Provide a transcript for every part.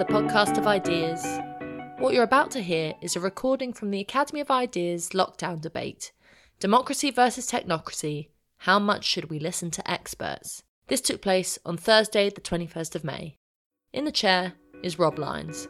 the podcast of ideas. What you're about to hear is a recording from the Academy of Ideas lockdown debate Democracy versus Technocracy How much should we listen to experts? This took place on Thursday, the 21st of May. In the chair is Rob Lyons.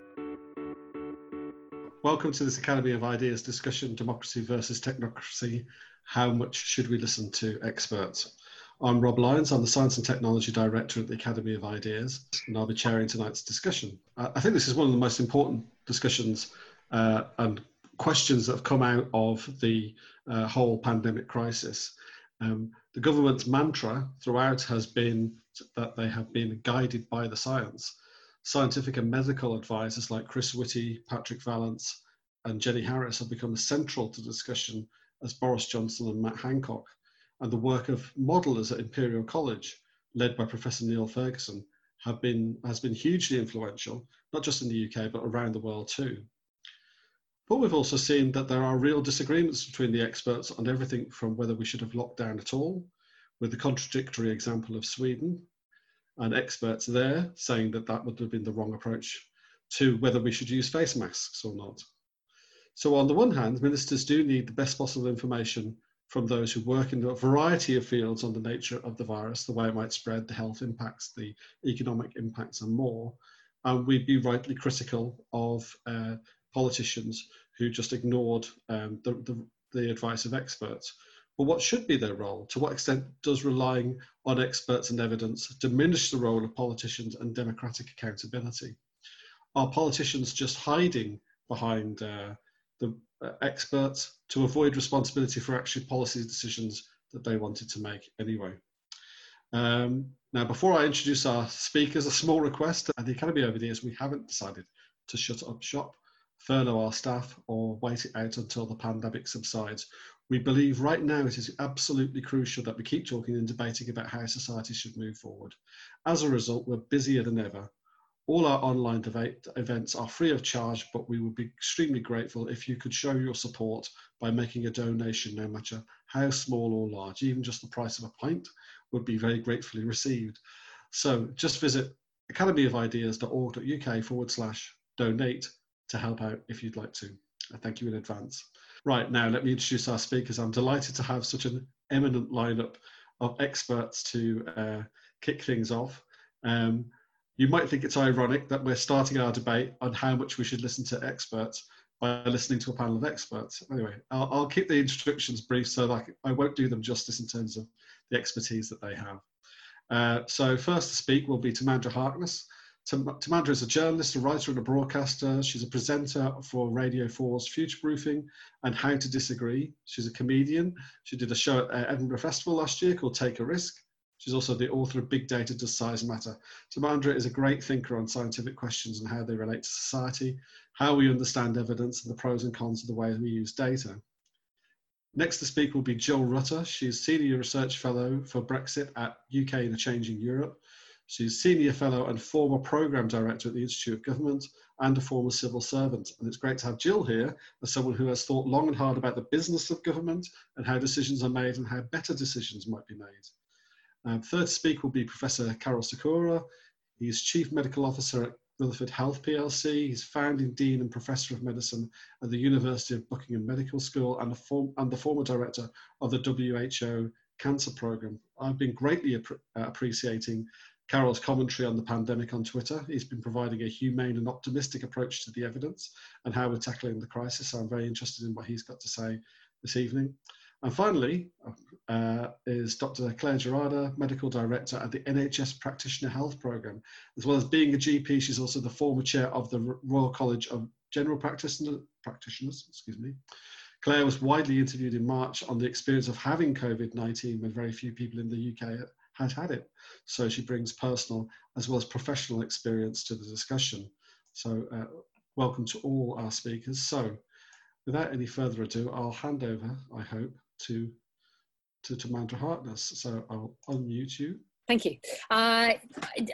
Welcome to this Academy of Ideas discussion Democracy versus Technocracy How much should we listen to experts? I'm Rob Lyons. I'm the Science and Technology Director at the Academy of Ideas, and I'll be chairing tonight's discussion. I think this is one of the most important discussions uh, and questions that have come out of the uh, whole pandemic crisis. Um, the government's mantra throughout has been that they have been guided by the science. Scientific and medical advisors like Chris Whitty, Patrick Vallance, and Jenny Harries have become central to discussion as Boris Johnson and Matt Hancock and the work of modelers at Imperial College, led by Professor Neil Ferguson, have been, has been hugely influential, not just in the UK, but around the world too. But we've also seen that there are real disagreements between the experts on everything from whether we should have locked down at all, with the contradictory example of Sweden, and experts there saying that that would have been the wrong approach, to whether we should use face masks or not. So on the one hand, ministers do need the best possible information from those who work in a variety of fields on the nature of the virus, the way it might spread, the health impacts, the economic impacts, and more. And we'd be rightly critical of uh, politicians who just ignored um, the, the, the advice of experts. But what should be their role? To what extent does relying on experts and evidence diminish the role of politicians and democratic accountability? Are politicians just hiding behind uh, the uh, experts to avoid responsibility for actual policy decisions that they wanted to make anyway. Um, now, before I introduce our speakers, a small request. At the Academy over the years, we haven't decided to shut up shop, furlough our staff, or wait it out until the pandemic subsides. We believe right now it is absolutely crucial that we keep talking and debating about how society should move forward. As a result, we're busier than ever all our online debate events are free of charge, but we would be extremely grateful if you could show your support by making a donation, no matter how small or large. Even just the price of a pint would be very gratefully received. So just visit academyofideas.org.uk forward slash donate to help out if you'd like to. I thank you in advance. Right now, let me introduce our speakers. I'm delighted to have such an eminent lineup of experts to uh, kick things off. Um, you might think it's ironic that we're starting our debate on how much we should listen to experts by listening to a panel of experts. Anyway, I'll, I'll keep the introductions brief so that I won't do them justice in terms of the expertise that they have. Uh, so first to speak will be Timandra Harkness. Timandra is a journalist, a writer and a broadcaster. She's a presenter for Radio 4's Future Proofing and How to Disagree. She's a comedian. She did a show at Edinburgh Festival last year called Take a Risk. She's also the author of Big Data Does Size Matter. Timandra is a great thinker on scientific questions and how they relate to society, how we understand evidence, and the pros and cons of the way we use data. Next to speak will be Jill Rutter. She's Senior Research Fellow for Brexit at UK in a Changing Europe. She's Senior Fellow and former Programme Director at the Institute of Government and a former civil servant. And it's great to have Jill here as someone who has thought long and hard about the business of government and how decisions are made and how better decisions might be made. Third speaker will be Professor Karol Sikora. He's Chief Medical Officer at Rutherford Health PLC. He's founding Dean and Professor of Medicine at the University of Buckingham Medical School and, form, and the former Director of the WHO Cancer Programme. I've been greatly ap uh, appreciating Karol's commentary on the pandemic on Twitter. He's been providing a humane and optimistic approach to the evidence and how we're tackling the crisis. So I'm very interested in what he's got to say this evening. And finally, uh, is Dr. Clare Gerada, Medical Director at the NHS Practitioner Health Programme. As well as being a GP, she's also the former chair of the Royal College of General Practitioners. Excuse me. Claire was widely interviewed in March on the experience of having COVID-19 when very few people in the UK had had it. So she brings personal as well as professional experience to the discussion. So uh, welcome to all our speakers. So without any further ado, I'll hand over, I hope, to to Timandra Harkness. So I'll unmute you. Thank you. Uh,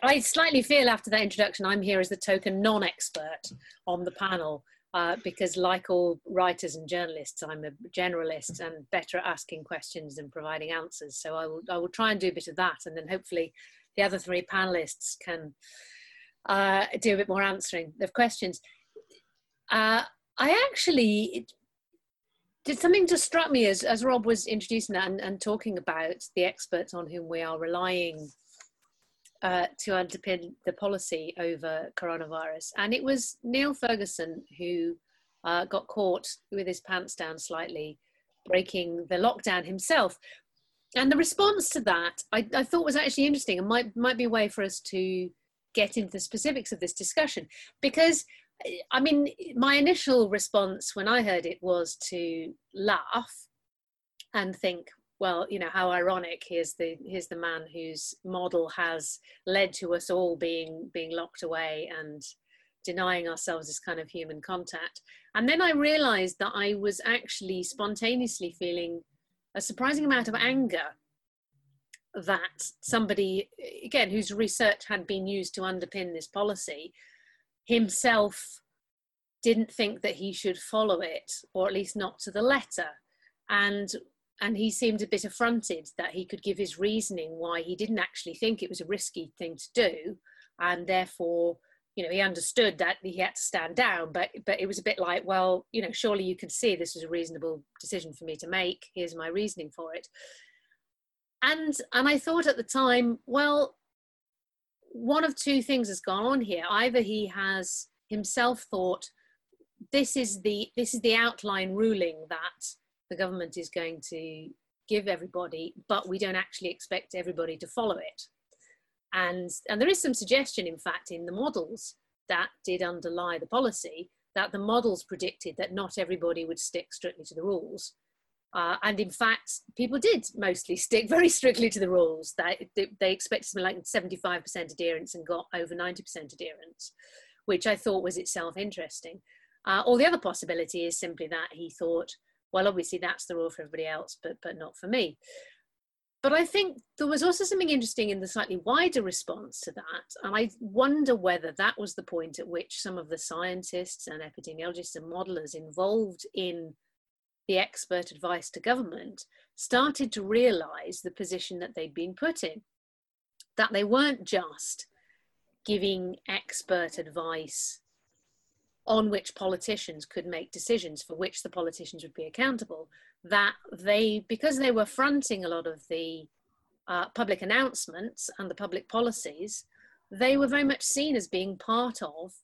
I slightly feel after that introduction, I'm here as the token non-expert on the panel uh, because like all writers and journalists, I'm a generalist and better at asking questions than providing answers. So I will, I will try and do a bit of that and then hopefully the other three panelists can uh, do a bit more answering of questions. Uh, I actually did something just struck me as, as Rob was introducing that and, and talking about the experts on whom we are relying uh, to underpin the policy over coronavirus. And it was Neil Ferguson who uh, got caught with his pants down slightly, breaking the lockdown himself. And the response to that, I, I thought was actually interesting and might, might be a way for us to get into the specifics of this discussion. Because, I mean, my initial response when I heard it was to laugh and think, well, you know, how ironic. Here's the here's the man whose model has led to us all being being locked away and denying ourselves this kind of human contact. And then I realized that I was actually spontaneously feeling a surprising amount of anger that somebody, again, whose research had been used to underpin this policy, himself didn't think that he should follow it, or at least not to the letter. And and he seemed a bit affronted that he could give his reasoning why he didn't actually think it was a risky thing to do. And therefore you know he understood that he had to stand down. But but it was a bit like well you know surely you can see this was a reasonable decision for me to make. Here's my reasoning for it. And and i thought at the time well one of two things has gone on here either he has himself thought this is the this is the outline ruling that the government is going to give everybody, but we don't actually expect everybody to follow it. And, and there is some suggestion, in fact, in the models that did underlie the policy that the models predicted that not everybody would stick strictly to the rules. Uh, and in fact, people did mostly stick very strictly to the rules. They, they, they expected something like 75% adherence and got over 90% adherence, which I thought was itself interesting. Uh, or the other possibility is simply that he thought, well, obviously that's the rule for everybody else, but but not for me. But I think there was also something interesting in the slightly wider response to that. And I wonder whether that was the point at which some of the scientists and epidemiologists and modelers involved in the expert advice to government started to realize the position that they'd been put in. That they weren't just giving expert advice on which politicians could make decisions for which the politicians would be accountable that they because they were fronting a lot of the uh, public announcements and the public policies they were very much seen as being part of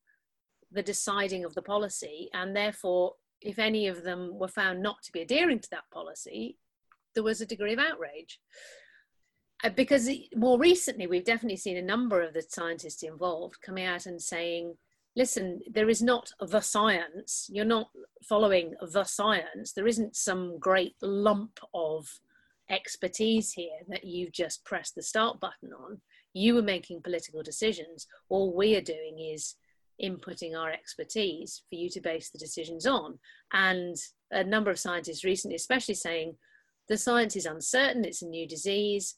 the deciding of the policy and therefore if any of them were found not to be adhering to that policy there was a degree of outrage uh, because more recently we've definitely seen a number of the scientists involved coming out and saying listen, there is not the science. You're not following the science. There isn't some great lump of expertise here that you've just pressed the start button on. You were making political decisions. All we are doing is inputting our expertise for you to base the decisions on. And a number of scientists recently, especially saying the science is uncertain, it's a new disease,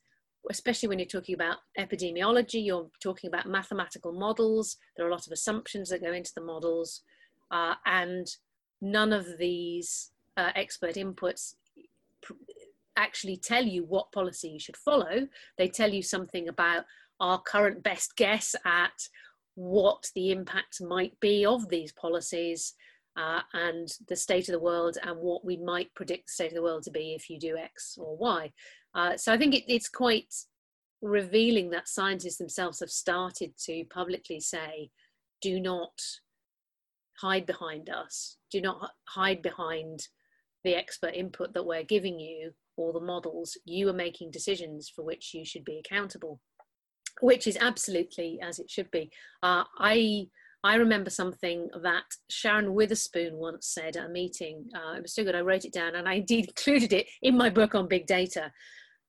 especially when you're talking about epidemiology, you're talking about mathematical models. There are a lot of assumptions that go into the models, uh, and none of these uh, expert inputs actually tell you what policy you should follow. They tell you something about our current best guess at what the impact might be of these policies uh, and the state of the world and what we might predict the state of the world to be if you do X or Y. Uh, so I think it, it's quite revealing that scientists themselves have started to publicly say, do not hide behind us, do not hide behind the expert input that we're giving you or the models. You are making decisions for which you should be accountable, which is absolutely as it should be. Uh, I I remember something that Sharon Witherspoon once said at a meeting. Uh, it was so good, I wrote it down and I indeed included it in my book on big data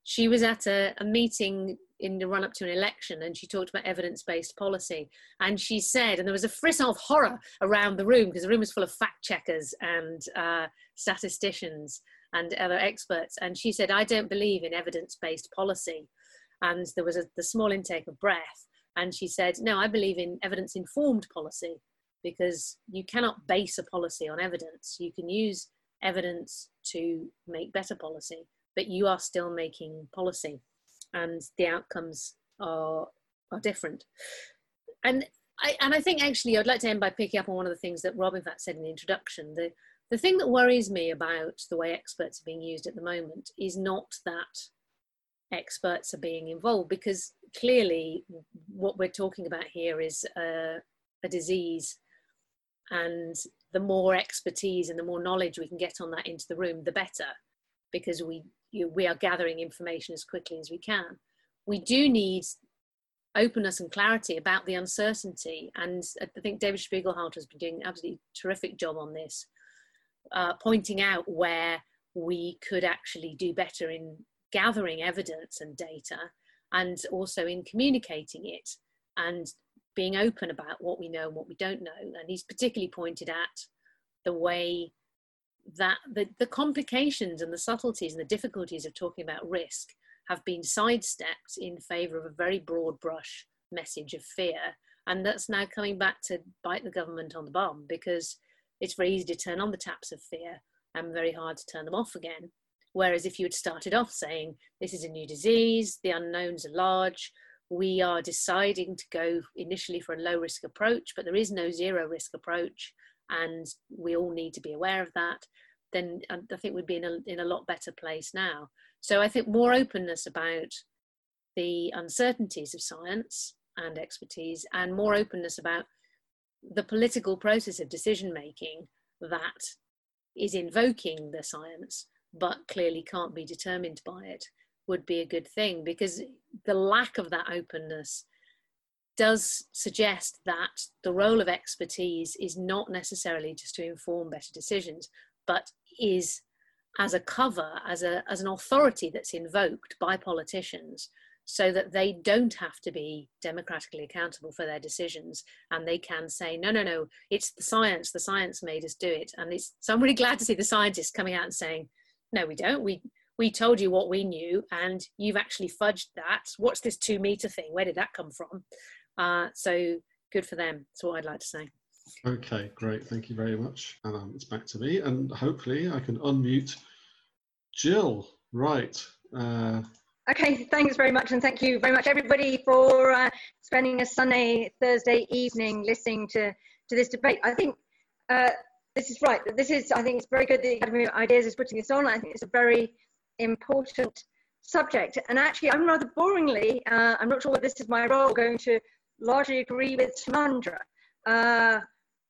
she was at a, a meeting in the run up to an election and she talked about evidence based policy. And she said, and there was a frisson of horror around the room because the room was full of fact checkers and uh, statisticians and other experts. And she said, I don't believe in evidence based policy. And there was a the small intake of breath. And she said, No, I believe in evidence informed policy because you cannot base a policy on evidence. You can use evidence to make better policy but you are still making policy and the outcomes are are different and I, and I think actually I'd like to end by picking up on one of the things that Rob in fact said in the introduction. The the thing that worries me about the way experts are being used at the moment is not that experts are being involved because clearly what we're talking about here is a, a disease. And the more expertise and the more knowledge we can get on that into the room the better because we you, we are gathering information as quickly as we can. We do need openness and clarity about the uncertainty. And i think david spiegelhalter has been doing an absolutely terrific job on this uh, pointing out where we could actually do better in gathering evidence and data and also in communicating it and being open about what we know and what we don't know. And he's particularly pointed at the way that the, the complications and the subtleties and the difficulties of talking about risk have been sidestepped in favor of a very broad brush message of fear. And that's now coming back to bite the government on the bum because it's very easy to turn on the taps of fear and very hard to turn them off again. Whereas if you had started off saying, this is a new disease, the unknowns are large, we are deciding to go initially for a low risk approach, but there is no zero risk approach, and we all need to be aware of that, then um, I think we'd be in a, in a lot better place now. So I think more openness about the uncertainties of science and expertise, and more openness about the political process of decision making that is invoking the science but clearly can't be determined by it would be a good thing because the lack of that openness does suggest that the role of expertise is not necessarily just to inform better decisions but is as a cover as a as an authority that's invoked by politicians so that they don't have to be democratically accountable for their decisions and they can say no no no it's the science the science made us do it. And it's so i'm really glad to see the scientists coming out and saying no we don't. We we told you what we knew and you've actually fudged that. What's this two meter thing? Where did that come from? Uh, so good for them that's what i'd like to say. Okay great. Thank you very much. And um, it's back to me and hopefully i can unmute jill. Right uh, Okay, thanks very much, and thank you very much, everybody, for uh, spending a Sunday, Thursday evening listening to, to this debate. I think uh, this is right. This is, I think, it's very good. That the Academy of Ideas is putting this on. I think it's a very important subject. And actually, I'm rather boringly, uh, I'm not sure what this is my role, going to largely agree with Timandra. Uh,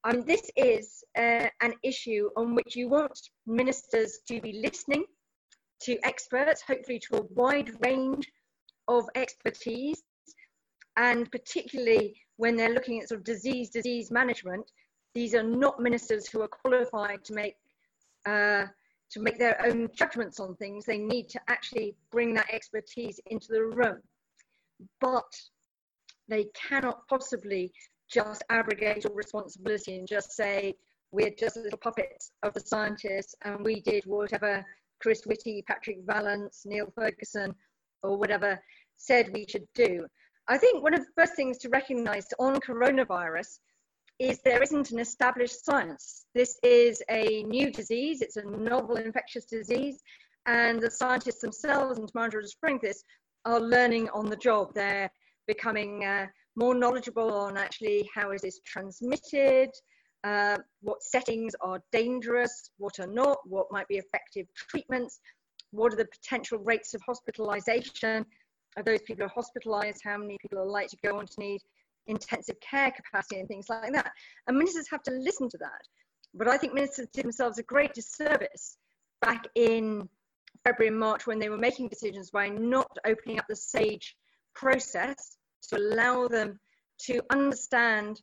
um, this is uh, an issue on which you want ministers to be listening to experts, hopefully to a wide range of expertise, and particularly when they're looking at sort of disease disease management, these are not ministers who are qualified to make uh, to make their own judgments on things. They need to actually bring that expertise into the room, but they cannot possibly just abrogate all responsibility and just say we're just little puppets of the scientists and we did whatever Chris Whitty, Patrick Vallance, Neil Ferguson, or whatever said we should do. I think one of the first things to recognize on coronavirus is there isn't an established science. This is a new disease, it's a novel infectious disease, and the scientists themselves, and Timandra to spring this, are learning on the job. They're becoming uh, more knowledgeable on actually how is this transmitted, uh, what settings are dangerous, what are not, what might be effective treatments, what are the potential rates of hospitalization, are those people who are hospitalized, how many people are likely to go on to need intensive care capacity and things like that. And ministers have to listen to that. But I think ministers did themselves a great disservice back in February and March when they were making decisions by not opening up the SAGE process to allow them to understand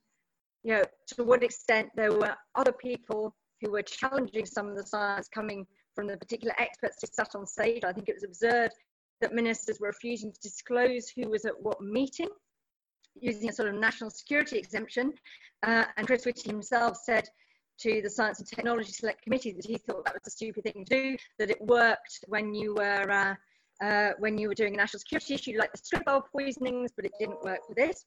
you know, to what extent there were other people who were challenging some of the science coming from the particular experts who sat on SAGE. I think it was absurd that ministers were refusing to disclose who was at what meeting using a sort of national security exemption. Uh, and Chris Whitty himself said to the Science and Technology Select Committee that he thought that was a stupid thing to do, that it worked when you were uh, uh, when you were doing a national security issue like the Skripal poisonings, but it didn't work for this.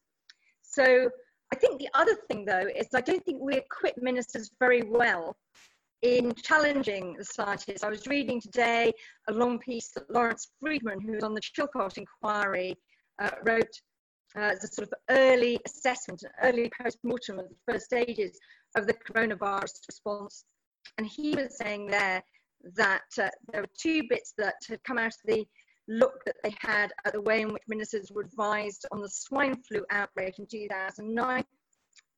So I think the other thing, though, is I don't think we equip ministers very well in challenging the scientists. I was reading today a long piece that Lawrence Freedman, who was on the Chilcot inquiry, uh, wrote uh, a sort of early assessment, early post-mortem of the first stages of the coronavirus response. And he was saying there that uh, there were two bits that had come out of the look that they had at the way in which ministers were advised on the swine flu outbreak in 2009.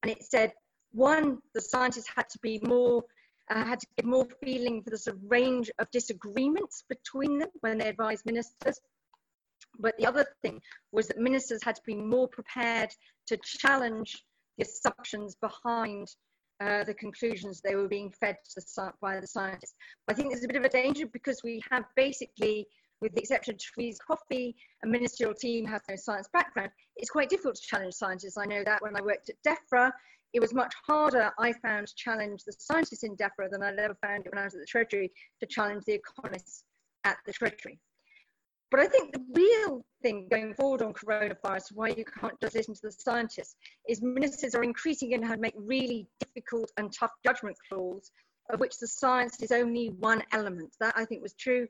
And it said, one, the scientists had to be more, uh, had to give more feeling for the sort of range of disagreements between them when they advised ministers. But the other thing was that ministers had to be more prepared to challenge the assumptions behind uh, the conclusions they were being fed the, by the scientists. I think there's a bit of a danger because we have basically, with the exception of Therese Coffey, a ministerial team has no science background. It's quite difficult to challenge scientists. I know that when I worked at DEFRA, it was much harder, I found, to challenge the scientists in DEFRA than I'd ever found it when I was at the Treasury to challenge the economists at the Treasury. But I think the real thing going forward on coronavirus, why you can't just listen to the scientists, is ministers are increasingly to have to make really difficult and tough judgment calls, of which the science is only one element. That I think was true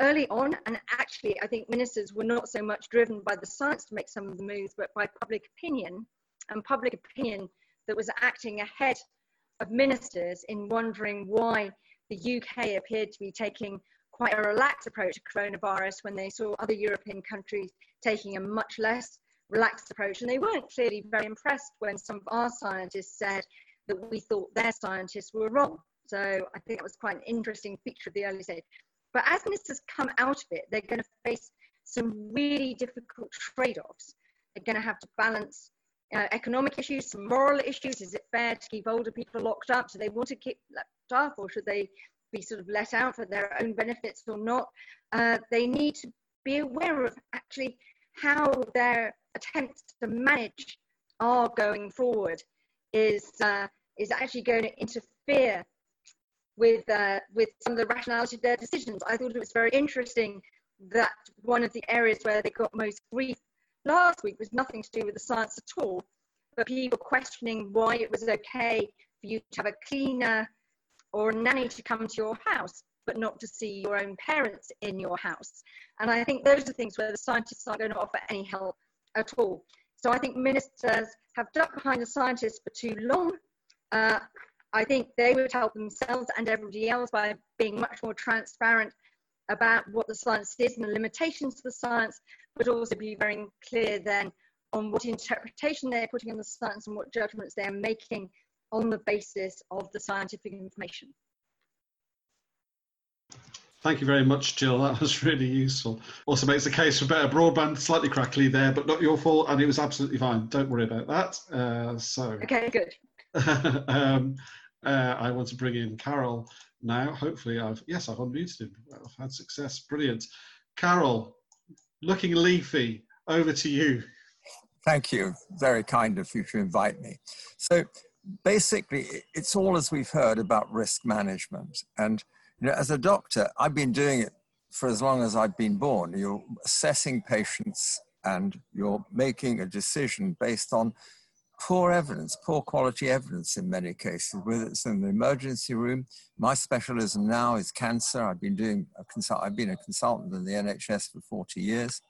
early on, and actually I think ministers were not so much driven by the science to make some of the moves, but by public opinion, and public opinion that was acting ahead of ministers in wondering why the UK appeared to be taking quite a relaxed approach to coronavirus when they saw other European countries taking a much less relaxed approach. And they weren't clearly very impressed when some of our scientists said that we thought their scientists were wrong. So I think that was quite an interesting feature of the early stage. But as ministers come out of it, they're going to face some really difficult trade offs. They're going to have to balance uh, economic issues, some moral issues. Is it fair to keep older people locked up? Do they want to keep locked up, or should they be sort of let out for their own benefits or not. Uh, they need to be aware of actually how their attempts to manage are going forward is uh, is actually going to interfere with uh, with some of the rationality of their decisions. I thought it was very interesting that one of the areas where they got most grief last week was nothing to do with the science at all, but people questioning why it was okay for you to have a cleaner or a nanny to come to your house, but not to see your own parents in your house. And I think those are things where the scientists aren't going to offer any help at all. So I think ministers have ducked behind the scientists for too long. Uh, I think they would help themselves and everybody else by being much more transparent about what the science is and the limitations of the science, but also be very clear then on what interpretation they're putting on the science and what judgments they're making on the basis of the scientific information. Thank you very much, Jill. That was really useful. Also makes the case for better broadband, slightly crackly there, but not your fault, and it was absolutely fine. Don't worry about that. Uh, so. Okay, good. um, uh, I want to bring in Karol now. Hopefully, I've yes, I've unmuted him. I've had success. Brilliant. Karol, looking leafy. Over to you. Thank you. Very kind of you to invite me. So, basically, it's all as we've heard about risk management. And you know, as a doctor, I've been doing it for as long as I've been born. You're assessing patients and you're making a decision based on poor evidence, poor quality evidence in many cases, whether it's in the emergency room. My specialism now is cancer. I've been doing a consult, I've been a consultant in the NHS for 40 years.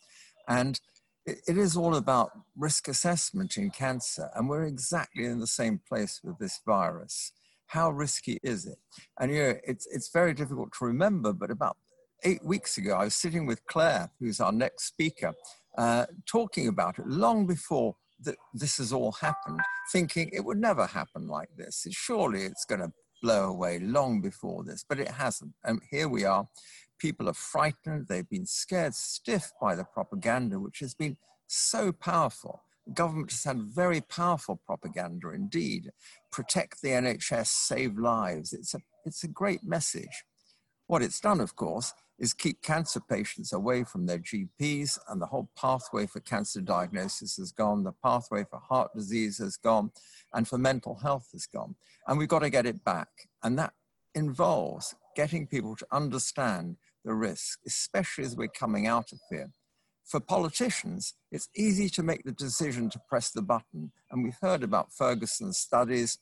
And it is all about risk assessment in cancer, and we're exactly in the same place with this virus. How risky is it? And you know, it's, it's very difficult to remember, but about eight weeks ago, I was sitting with Clare, who's our next speaker, uh, talking about it long before that this has all happened, thinking it would never happen like this. Surely it's going to blow away long before this, but it hasn't. And here we are People are frightened. They've been scared stiff by the propaganda, which has been so powerful. The government has had very powerful propaganda indeed. Protect the NHS, save lives. It's a, it's a great message. What it's done, of course, is keep cancer patients away from their GPs, and the whole pathway for cancer diagnosis has gone, the pathway for heart disease has gone, and for mental health has gone. And we've got to get it back. And that involves getting people to understand the risk, especially as we're coming out of fear. For politicians, it's easy to make the decision to press the button. And we've heard about Ferguson's studies,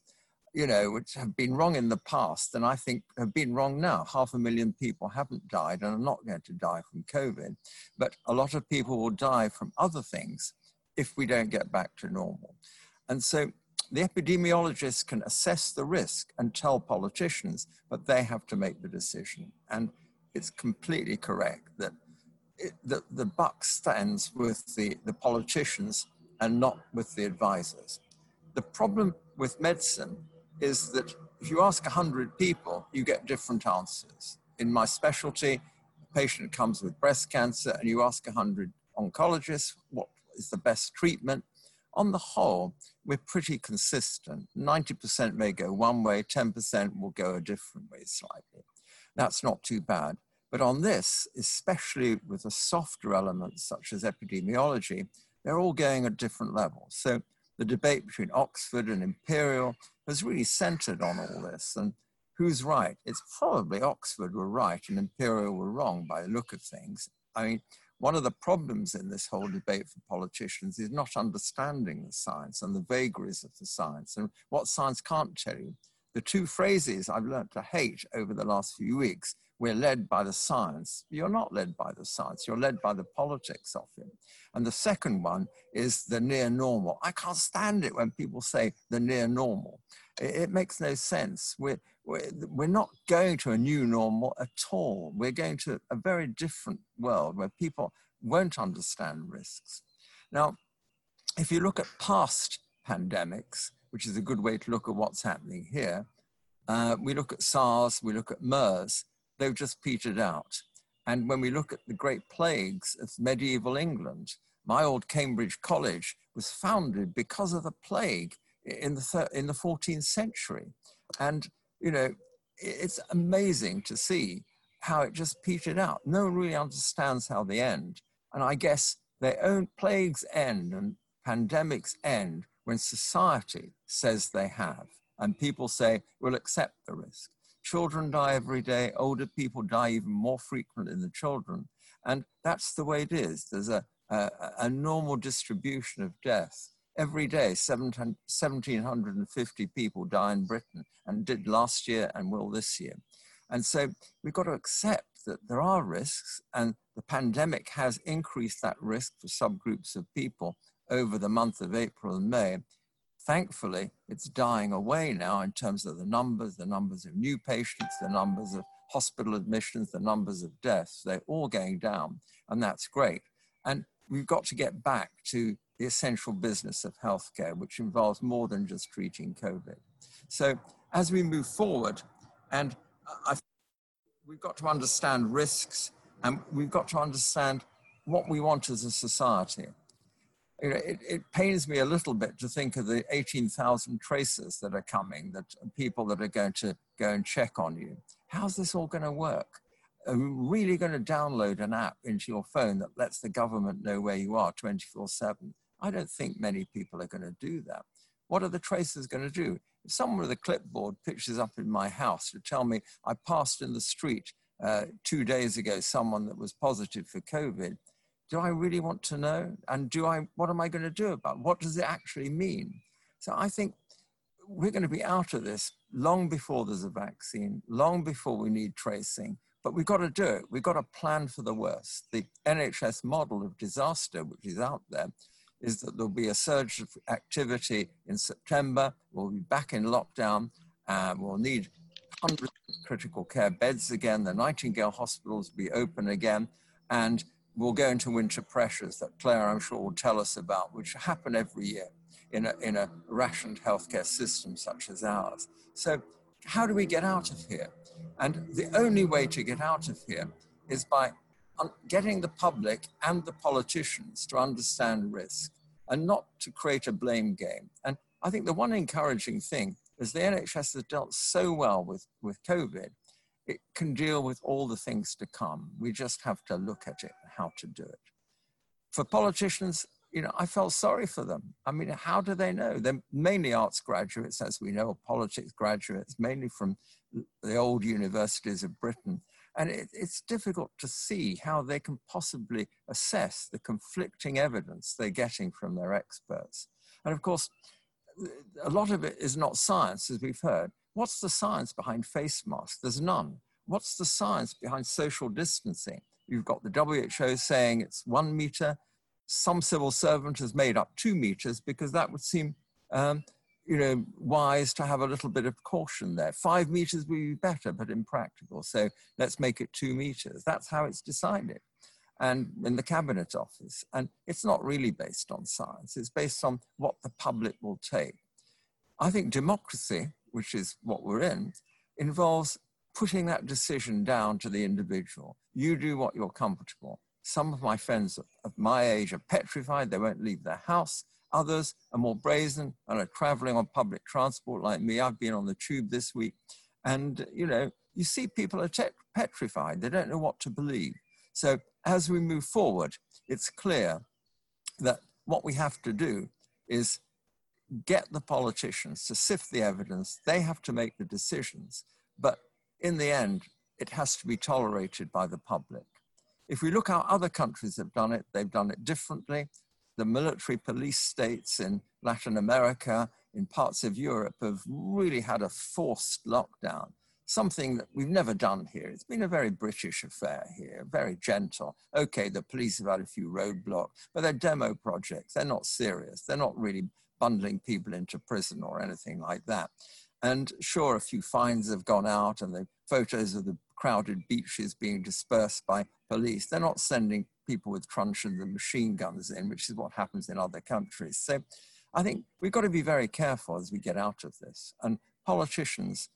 you know, which have been wrong in the past, and I think have been wrong now. Half a million people haven't died and are not going to die from COVID, but a lot of people will die from other things. if we don't get back to normal. And so the epidemiologists can assess the risk and tell politicians, but they have to make the decision. And it's completely correct that it, the, the buck stands with the, the politicians and not with the advisors. The problem with medicine is that if you ask 100 people, you get different answers. In my specialty, a patient comes with breast cancer and you ask 100 oncologists what is the best treatment. On the whole, we're pretty consistent. 90% may go one way, 10% will go a different way slightly. That's not too bad. But on this, especially with the softer elements such as epidemiology, they're all going at different levels. So the debate between Oxford and Imperial has really centered on all this. And who's right? It's probably Oxford were right and Imperial were wrong by the look of things. I mean, one of the problems in this whole debate for politicians is not understanding the science and the vagaries of the science and what science can't tell you. The two phrases I've learned to hate over the last few weeks we're led by the science. You're not led by the science, you're led by the politics of it. And the second one is the near normal. I can't stand it when people say the near normal. It, it makes no sense. We're, we're, not going to a new normal at all. We're going to a very different world where people won't understand risks. Now, if you look at past pandemics, which is a good way to look at what's happening here, uh, we look at SARS, we look at MERS, they've just petered out. And when we look at the great plagues of medieval England, my old Cambridge College was founded because of the plague in the, in the 14th century. And, you know, it's amazing to see how it just petered out. No one really understands how they end. And I guess their own plagues end and pandemics end when society says they have. And people say, we'll accept the risk. Children die every day, older people die even more frequently than the children. And that's the way it is. There's a, a, a normal distribution of death. Every day, 1,750 people die in Britain and did last year and will this year. And so we've got to accept that there are risks, and the pandemic has increased that risk for subgroups of people over the month of April and May thankfully, it's dying away now in terms of the numbers, the numbers of new patients, the numbers of hospital admissions, the numbers of deaths. They're all going down, and that's great. And we've got to get back to the essential business of healthcare, which involves more than just treating COVID. So as we move forward, and I, we've got to understand risks, and we've got to understand what we want as a society you know, it, it pains me a little bit to think of the 18,000 tracers that are coming, that people that are going to go and check on you. How's this all going to work? Are we really going to download an app into your phone that lets the government know where you are 24 7? I don't think many people are going to do that. What are the tracers going to do? If someone with a clipboard pitches up in my house to tell me I passed in the street uh, two days ago someone that was positive for COVID, do I really want to know? And do I, what am I going to do about it? What does it actually mean? So I think we're going to be out of this long before there's a vaccine, long before we need tracing, but we've got to do it. We've got to plan for the worst. The NHS model of disaster, which is out there, is that there'll be a surge of activity in September. We'll be back in lockdown. Uh, we'll need hundreds of critical care beds again. The Nightingale hospitals will be open again. And we'll go into winter pressures that Clare, I'm sure, will tell us about, which happen every year in a, in a rationed healthcare system such as ours. So, how do we get out of here? And the only way to get out of here is by getting the public and the politicians to understand risk and not to create a blame game. And I think the one encouraging thing is the NHS has dealt so well with, with COVID it can deal with all the things to come. We just have to look at it, how to do it. For politicians, you know, I felt sorry for them. I mean, how do they know? They're mainly arts graduates, as we know, or politics graduates, mainly from the old universities of Britain. And it, it's difficult to see how they can possibly assess the conflicting evidence they're getting from their experts. And of course, a lot of it is not science, as we've heard. What's the science behind face masks? There's none. What's the science behind social distancing? You've got the WHO saying it's one meter. some civil servant has made up two meters because that would seem, um, you know, wise to have a little bit of caution there. Five meters would be better, but impractical. So let's make it two meters. That's how it's decided. And in the cabinet office. And it's not really based on science. It's based on what the public will take. I think democracy, which is what we're in, involves putting that decision down to the individual. You do what you're comfortable. Some of my friends of my age are petrified, they won't leave their house. Others are more brazen and are traveling on public transport like me. I've been on the tube this week. And, you know, you see people are petrified. They don't know what to believe. So as we move forward, it's clear that what we have to do is get the politicians to sift the evidence. They have to make the decisions. But in the end, it has to be tolerated by the public. If we look how other countries have done it, they've done it differently. The military police states in Latin America, in parts of Europe, have really had a forced lockdown, something that we've never done here. It's been a very British affair here, very gentle. Okay, the police have had a few roadblocks, but they're demo projects. They're not serious. They're not really bundling people into prison or anything like that. And sure, a few fines have gone out and the photos of the crowded beaches being dispersed by police. They're not sending people with truncheons and machine guns in, which is what happens in other countries. So I think we've got to be very careful as we get out of this. And politicians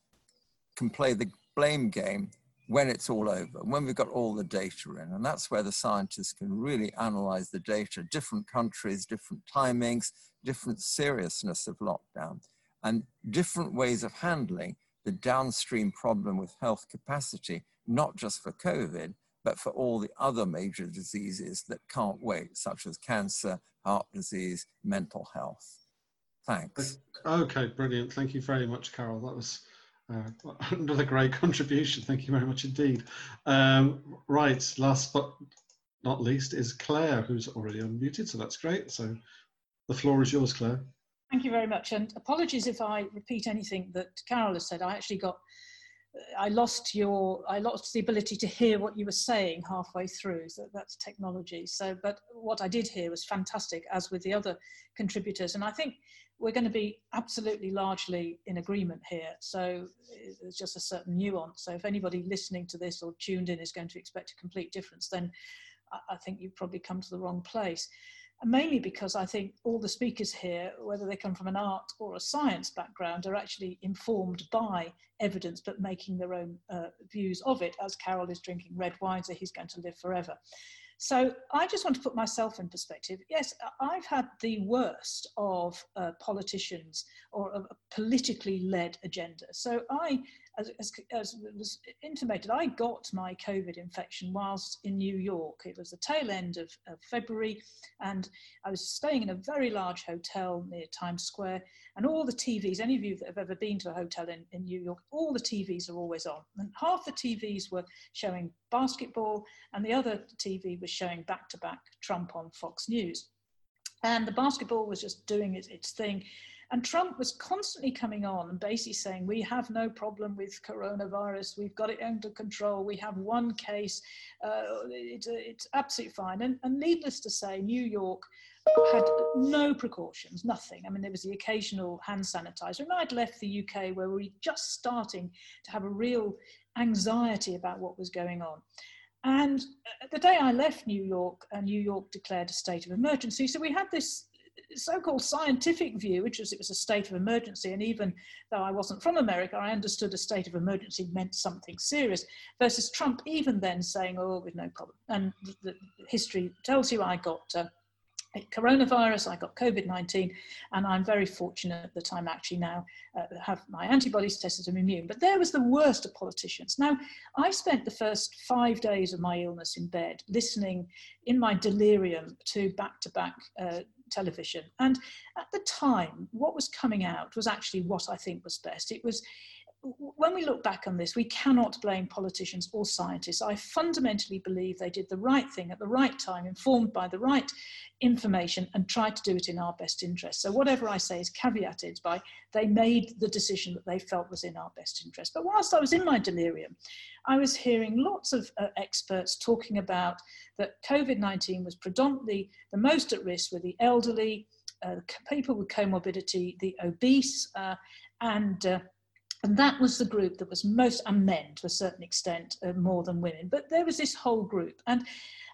can play the blame game when it's all over, when we've got all the data in. And that's where the scientists can really analyze the data, different countries, different timings, different seriousness of lockdown, and different ways of handling the downstream problem with health capacity, not just for COVID, but for all the other major diseases that can't wait, such as cancer, heart disease, mental health. Thanks. Okay, brilliant. Thank you very much, Karol. That was uh, another great contribution. Thank you very much indeed. Um, right, last but not least is Clare, who's already unmuted, so that's great. So the floor is yours, Clare. Thank you very much. And apologies if I repeat anything that Karol has said. I actually got, I lost your, I lost the ability to hear what you were saying halfway through. So that's technology. So, but what I did hear was fantastic, as with the other contributors. And I think we're going to be absolutely largely in agreement here. So there's just a certain nuance. So if anybody listening to this or tuned in is going to expect a complete difference, then I think you've probably come to the wrong place mainly because I think all the speakers here, whether they come from an art or a science background, are actually informed by evidence but making their own uh, views of it. As Karol is drinking red wine, so he's going to live forever. So I just want to put myself in perspective. Yes, I've had the worst of uh, politicians or a politically led agenda. So I as, as, as, was intimated, I got my COVID infection whilst in New York. It was the tail end of, of, February, and I was staying in a very large hotel near Times Square. And all the TVs, any of you that have ever been to a hotel in, in New York, all the TVs are always on. And half the TVs were showing basketball, and the other TV was showing back to back Trump on Fox News. And the basketball was just doing its, its thing. And Trump was constantly coming on and basically saying, We have no problem with coronavirus. We've got it under control. We have one case. Uh, it, it's absolutely fine. And, and needless to say, New York had no precautions, nothing. I mean, there was the occasional hand sanitizer. And I'd left the UK where we were just starting to have a real anxiety about what was going on. And uh, the day I left New York, uh, New York declared a state of emergency. So we had this so-called scientific view, which was it was a state of emergency, and even though I wasn't from America, I understood a state of emergency meant something serious. Versus Trump, even then saying, "Oh, with no problem," and the, the history tells you I got. Uh, coronavirus, I got COVID 19, and I'm very fortunate that I'm actually now uh, have my antibodies tested and immune. But there was the worst of politicians. Now, I spent the first five days of my illness in bed listening in my delirium to back to back television. And at the time, what was coming out was actually what I think was best. It was when we look back on this, we cannot blame politicians or scientists. I fundamentally believe they did the right thing at the right time, informed by the right information, and tried to do it in our best interest. So, whatever I say is caveated by they made the decision that they felt was in our best interest. But whilst I was in my delirium, I was hearing lots of uh, experts talking about that COVID 19 was predominantly the most at risk were the elderly, uh, people with comorbidity, the obese, uh, and uh, and that was the group that was most, and men to a certain extent, uh, more than women. But there was this whole group. And,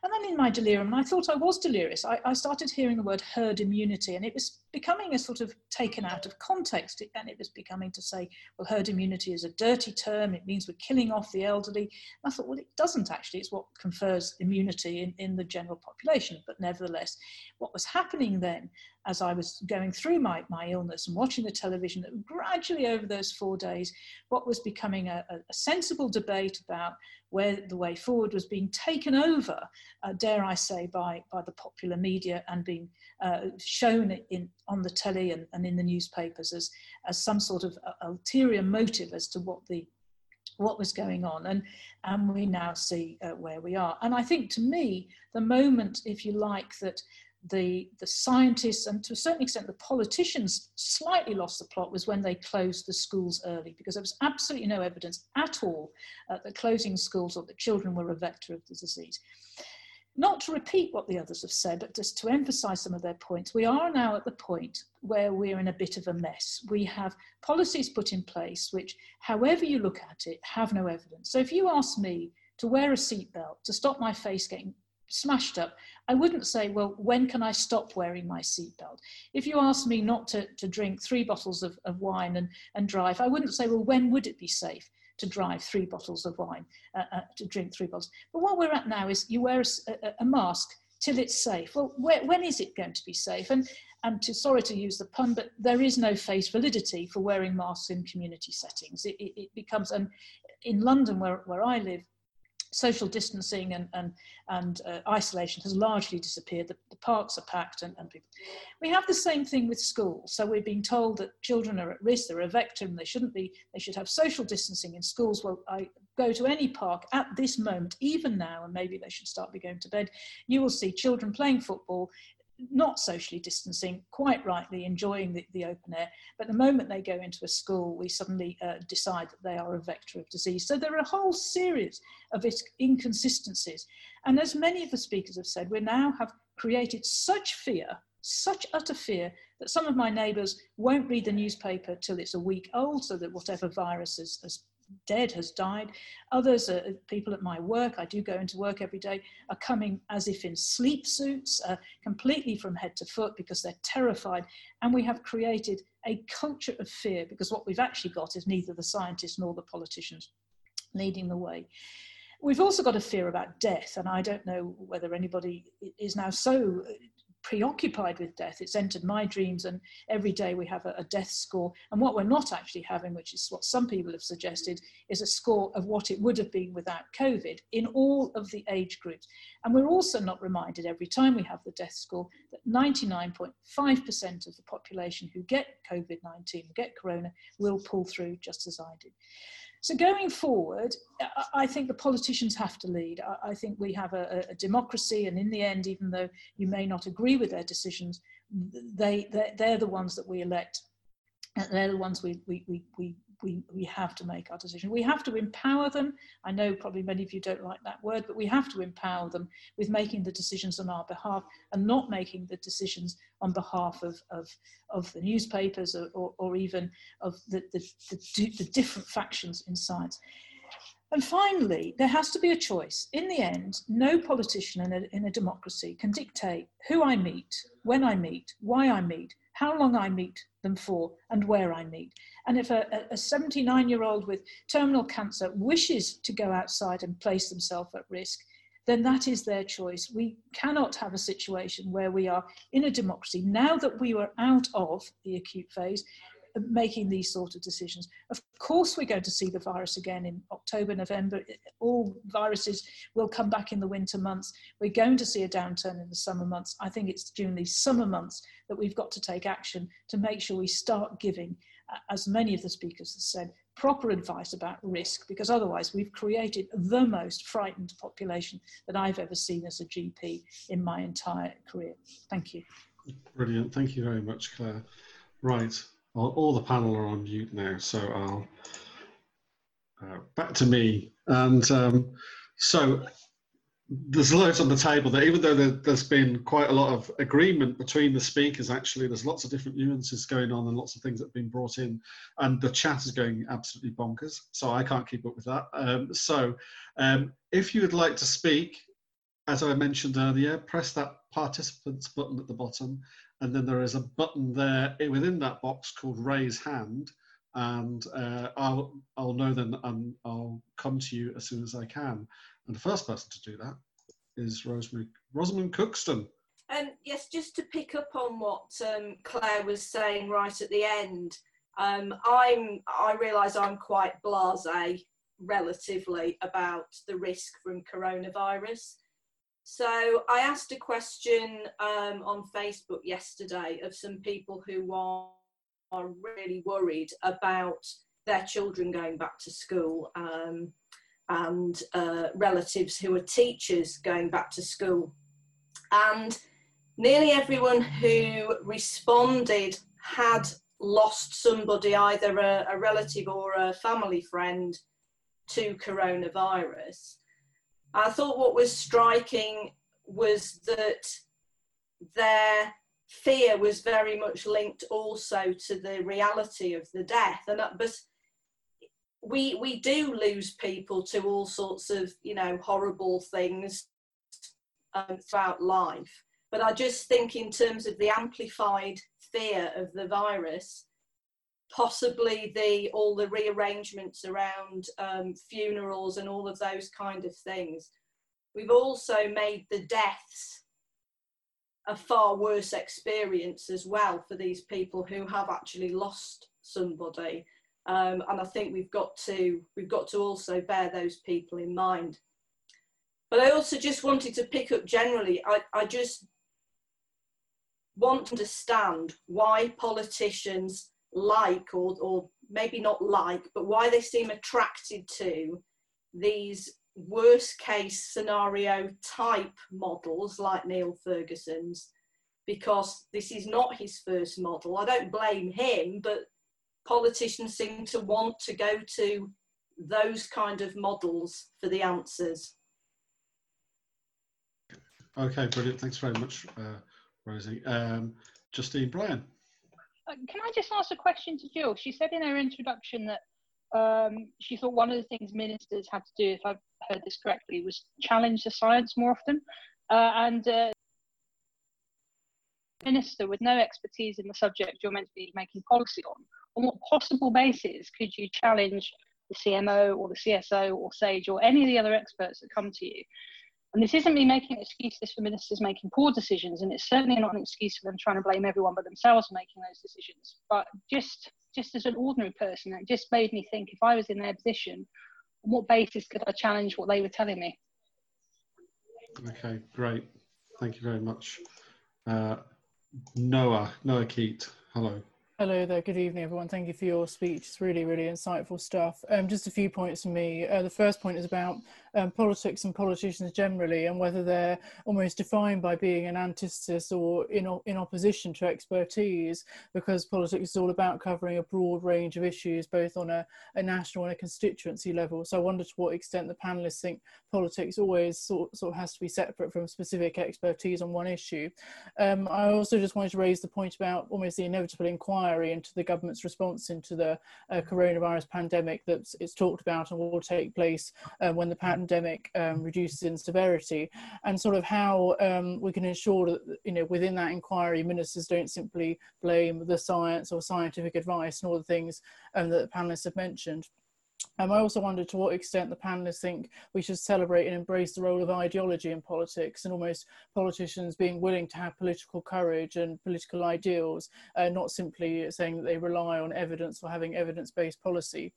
and then in my delirium, and I thought I was delirious, I, I started hearing the word herd immunity, and it was becoming a sort of taken out of context. And it was becoming to say, well, herd immunity is a dirty term. It means we're killing off the elderly. And I thought, well, it doesn't actually. It's what confers immunity in, in the general population. But nevertheless, what was happening then as I was going through my, my illness and watching the television, that gradually over those four days, what was becoming a, a sensible debate about where the way forward was being taken over, uh, dare I say, by, by the popular media and being uh, shown in, on the telly and, and in the newspapers as, as some sort of ulterior motive as to what the what was going on. And and we now see uh, where we are. And i think to me the moment if you like that the, the scientists and to a certain extent the politicians slightly lost the plot was when they closed the schools early because there was absolutely no evidence at all uh, that closing schools or that children were a vector of the disease. Not to repeat what the others have said, but just to emphasize some of their points, we are now at the point where we're in a bit of a mess. We have policies put in place which, however you look at it, have no evidence. So if you ask me to wear a seatbelt to stop my face getting smashed up, I wouldn't say, well, when can I stop wearing my seatbelt? If you ask me not to, to drink three bottles of, of wine and, and drive, I wouldn't say, well, when would it be safe? to drive three bottles of wine, uh, uh, to drink three bottles. But what we're at now is you wear a, a, a mask till it's safe. Well, where, when is it going to be safe? And, and to, sorry to use the pun, but there is no face validity for wearing masks in community settings. It, it, it becomes, and in London, where, where I live, social distancing and, and, and uh, isolation has largely disappeared. The, the parks are packed and, and, people. We have the same thing with schools. So we're being told that children are at risk, they're a vector and they shouldn't be, they should have social distancing in schools. Well, I go to any park at this moment, even now, and maybe they should start be going to bed, you will see children playing football not socially distancing, quite rightly enjoying the, the, open air. But the moment they go into a school, we suddenly uh, decide that they are a vector of disease. So there are a whole series of inconsistencies. And as many of the speakers have said, we now have created such fear, such utter fear, that some of my neighbours won't read the newspaper till it's a week old, so that whatever virus has, has dead, has died. Others, are, people at my work, I do go into work every day, are coming as if in sleep suits, uh, completely from head to foot because they're terrified. And we have created a culture of fear because what we've actually got is neither the scientists nor the politicians leading the way. We've also got a fear about death, and I don't know whether anybody is now so preoccupied with death. It's entered my dreams, and every day we have a, a, death score. And what we're not actually having, which is what some people have suggested, is a score of what it would have been without COVID in all of the age groups. And we're also not reminded every time we have the death score that 99.5% of the population who get COVID 19, get corona, will pull through just as I did. So going forward, I think the politicians have to lead. I think we have a, a democracy, and in the end, even though you may not agree with their decisions, they, they're, they're the ones that we elect. And they're the ones we, we, we, we we, we have to make our decision. We have to empower them. I know probably many of you don't like that word, but we have to empower them with making the decisions on our behalf and not making the decisions on behalf of, of, of the newspapers or, or, or even of the, the, the, the different factions in science. And finally, there has to be a choice. In the end, no politician in a, in a democracy can dictate who I meet, when I meet, why I meet, how long I meet them for, and where I meet. And if a, a 79 year old with terminal cancer wishes to go outside and place themselves at risk, then that is their choice. We cannot have a situation where we are in a democracy, now that we are out of the acute phase, making these sort of decisions. Of course, we're going to see the virus again in October, November. All viruses will come back in the winter months. We're going to see a downturn in the summer months. I think it's during these summer months that we've got to take action to make sure we start giving, uh, as many of the speakers have said, proper advice about risk because otherwise we've created the most frightened population that I've ever seen as a GP in my entire career. Thank you. Brilliant. Thank you very much, Clare. Right. All, all the panel are on mute now, so I'll uh, back to me. And um, so there's loads on the table that even though there, has been quite a lot of agreement between the speakers, actually, there's lots of different nuances going on and lots of things that have been brought in. And the chat is going absolutely bonkers. So I can't keep up with that. Um, so um, if you would like to speak, as I mentioned earlier, press that participants button at the bottom. And then there is a button there within that box called raise hand. And uh, I'll, I'll know then and I'll come to you as soon as I can. And the first person to do that is Rosemary, Rosamund Cookston. Um, yes, just to pick up on what um, Clare was saying right at the end, um, I'm I realise I'm quite blasé relatively about the risk from coronavirus. So I asked a question um, on Facebook yesterday of some people who are, are really worried about their children going back to school. Um, and uh, relatives who are teachers going back to school. And nearly everyone who responded had lost somebody, either a, a relative or a family friend, to coronavirus. I thought what was striking was that their fear was very much linked also to the reality of the death. And that, but we we do lose people to all sorts of you know horrible things um, throughout life but i just think in terms of the amplified fear of the virus possibly the all the rearrangements around um, funerals and all of those kind of things we've also made the deaths a far worse experience as well for these people who have actually lost somebody um, and I think we've got to we've got to also bear those people in mind. But I also just wanted to pick up generally. I, I just want to understand why politicians like or or maybe not like, but why they seem attracted to these worst case scenario type models like Neil Ferguson's because this is not his first model. I don't blame him, but politicians seem to want to go to those kind of models for the answers. Okay, brilliant. Thanks very much, uh, Rosie. Um, Justine Bryan. Uh, can I just ask a question to Jill? She said in her introduction that um, she thought one of the things ministers had to do, if I've heard this correctly, was challenge the science more often. Uh, and uh, minister with no expertise in the subject you're meant to be making policy on, on what possible basis could you challenge the CMO or the CSO or SAGE or any of the other experts that come to you? And this isn't me making excuses for ministers making poor decisions, and it's certainly not an excuse for them trying to blame everyone but themselves for making those decisions. But just just as an ordinary person, it just made me think if I was in their position, on what basis could I challenge what they were telling me? Okay, great. Thank you very much. Uh, Noah, Noah Keat, hello. Hello there, good evening everyone. Thank you for your speech. It's really, really insightful stuff. Um, just a few points from me. Uh, the first point is about um, politics and politicians generally and whether they're almost defined by being an antithesis or in, in opposition to expertise because politics is all about covering a broad range of issues both on a, a national and a constituency level. So I wonder to what extent the panelists think politics always sort, sort of has to be separate from specific expertise on one issue. Um, I also just wanted to raise the point about almost the inevitable inquiry into the government's response into the uh, coronavirus pandemic that's it's talked about and will take place uh, when the patent pandemic um, reduces in severity, and sort of how um, we can ensure that you know within that inquiry, ministers don't simply blame the science or scientific advice and all the things um, that the panelists have mentioned. Um, I also wondered to what extent the panelists think we should celebrate and embrace the role of ideology in politics and almost politicians being willing to have political courage and political ideals, uh, not simply saying that they rely on evidence or having evidence based policy.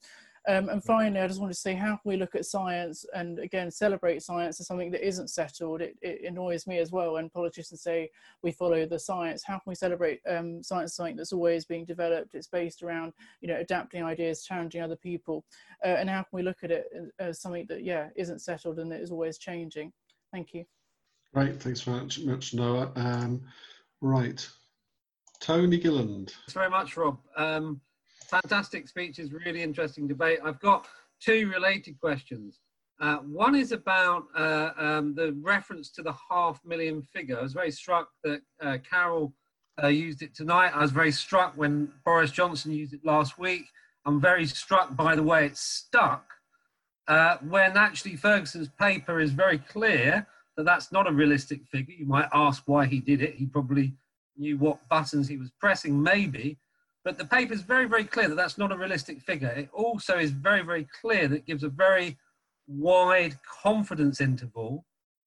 Um, and finally, I just want to say how can we look at science and again celebrate science as something that isn't settled? It, it annoys me as well when politicians say we follow the science. How can we celebrate um, science as something that's always being developed? It's based around you know adapting ideas, challenging other people, uh, and how can we look at it as something that yeah isn't settled and that is always changing? Thank you. Great, thanks very much, much Noah. Um, right, Tony Gilland. Thanks very much, Rob. Um, fantastic speeches, really interesting debate. I've got two related questions. Uh, one is about uh, um, the reference to the half million figure. I was very struck that uh, Karol uh, used it tonight. I was very struck when Boris Johnson used it last week. I'm very struck by the way it's stuck uh, when actually Ferguson's paper is very clear that that's not a realistic figure. You might ask why he did it. He probably knew what buttons he was pressing, maybe. But the paper is very, very clear that that's not a realistic figure. It also is very, very clear that it gives a very wide confidence interval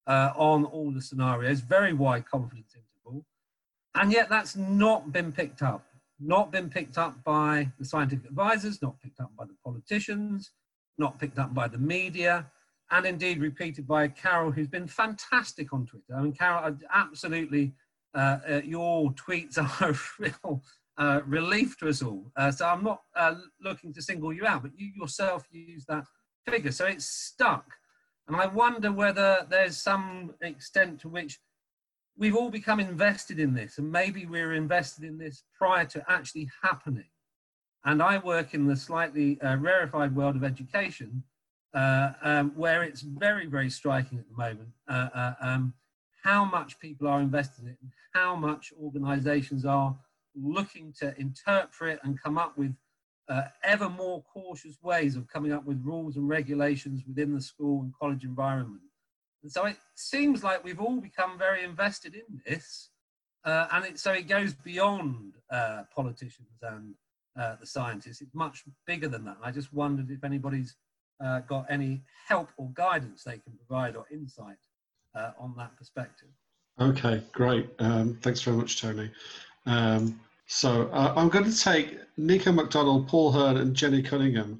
uh, on all the scenarios, very wide confidence interval. And yet that's not been picked up. Not been picked up by the scientific advisors, not picked up by the politicians, not picked up by the media, and indeed repeated by Karol, who's been fantastic on Twitter. I mean, Karol, absolutely, uh, uh, your tweets are a real relief to us all. Uh, so I'm not uh, looking to single you out, but you yourself use that figure. So it's stuck. And I wonder whether there's some extent to which we've all become invested in this, and maybe we're invested in this prior to actually happening. And I work in the slightly uh, rarefied world of education, uh, um, where it's very, very striking at the moment uh, um, how much people are invested in it and how much organizations are looking to interpret and come up with uh, ever more cautious ways of coming up with rules and regulations within the school and college environment. And so it seems like we've all become very invested in this. Uh, and it, so it goes beyond uh, politicians and uh, the scientists. It's much bigger than that. I just wondered if anybody's uh, got any help or guidance they can provide or insight uh, on that perspective. Okay, great. Um, thanks very much, Tony. Um, so uh, I'm going to take Nico McDonald, Paul Hearn, and Jenny Cunningham,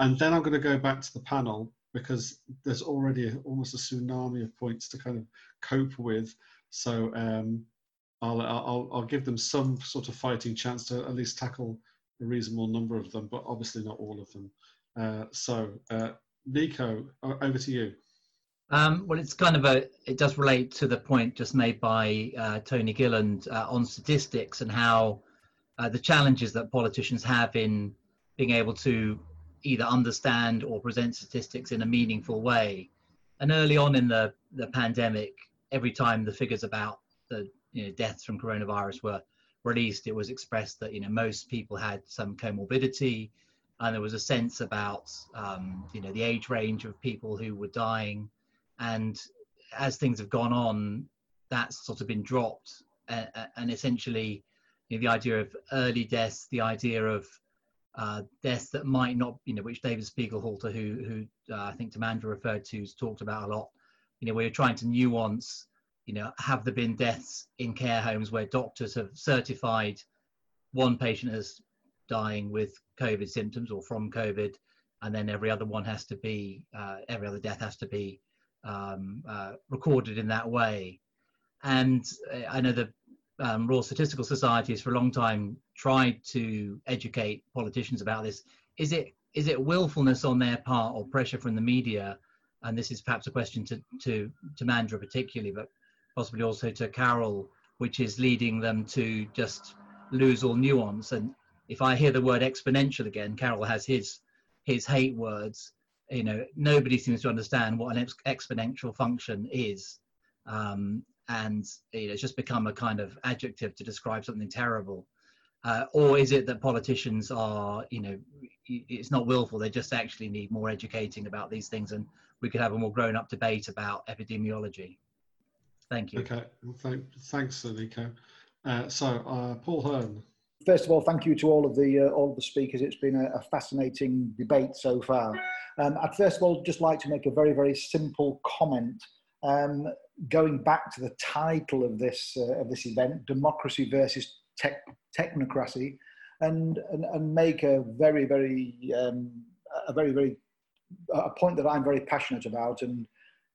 and then I'm going to go back to the panel because there's already almost a tsunami of points to kind of cope with. So um, I'll, I'll, I'll give them some sort of fighting chance to at least tackle a reasonable number of them, but obviously not all of them. Uh, so, uh, Nico, over to you. Um, well, it's kind of a, it does relate to the point just made by uh, Tony Gilland uh, on statistics and how uh, the challenges that politicians have in being able to either understand or present statistics in a meaningful way. And early on in the, the pandemic, every time the figures about the you know, deaths from coronavirus were released, it was expressed that you know most people had some comorbidity, and there was a sense about um, you know the age range of people who were dying, and as things have gone on, that's sort of been dropped, uh, and essentially, you know, the idea of early deaths, the idea of uh, deaths that might not, you know, which David Spiegelhalter, who who uh, I think Timandra referred to, has talked about a lot. You know, we're trying to nuance you know, have there been deaths in care homes where doctors have certified one patient as dying with COVID symptoms or from COVID, and then every other one has to be, uh, every other death has to be um, uh, recorded in that way. And uh, I know the um, Royal Statistical Society has for a long time tried to educate politicians about this. Is it is it willfulness on their part or pressure from the media? And this is perhaps a question to to Timandra particularly, but possibly also to Karol, which is leading them to just lose all nuance. And if I hear the word exponential again, Karol has his his hate words. You know, nobody seems to understand what an ex- exponential function is, um, and you know, it's just become a kind of adjective to describe something terrible. Uh, or is it that politicians are, you know, it's not willful; they just actually need more educating about these things, and we could have a more grown-up debate about epidemiology. Thank you. Okay, thanks, Nico. Uh, so, uh, Paul Hearn. First of all, thank you to all of the uh, all of the speakers. It's been a, a fascinating debate so far. Um, I'd first of all just like to make a very very simple comment. Um, going back to the title of this uh, of this event, democracy versus tech, technocracy, and, and and make a very very um, a very, very, a point that I'm very passionate about. And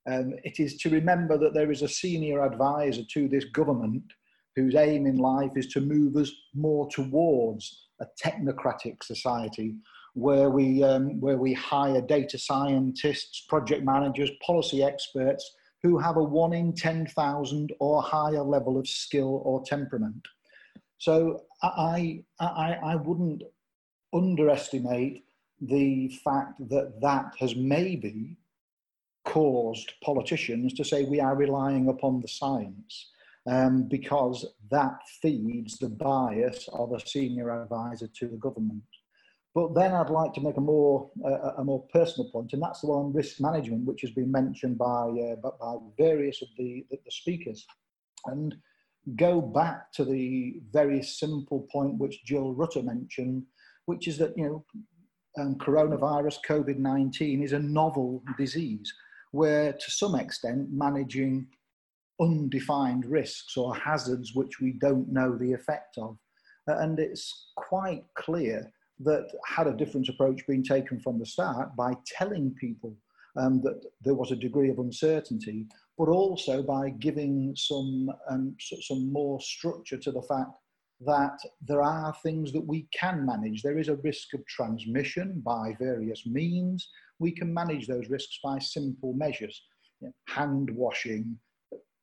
um, it is to remember that there is a senior advisor to this government whose aim in life is to move us more towards a technocratic society where we, um, where we hire data scientists, project managers, policy experts who have a one in 10,000 or higher level of skill or temperament. So I, I, I wouldn't underestimate the fact that that has maybe caused politicians to say we are relying upon the science um, because that feeds the bias of a senior advisor to the government. But then I'd like to make a more uh, a more personal point, and that's the one on risk management, which has been mentioned by uh, by various of the, the, the speakers, and go back to the very simple point which Jill Rutter mentioned, which is that you know um, coronavirus COVID nineteen is a novel disease, where to some extent managing undefined risks or hazards which we don't know the effect of, and it's quite clear that had a different approach been taken from the start by telling people um, that there was a degree of uncertainty, but also by giving some, um, some more structure to the fact that there are things that we can manage. There is a risk of transmission by various means. We can manage those risks by simple measures. Hand washing,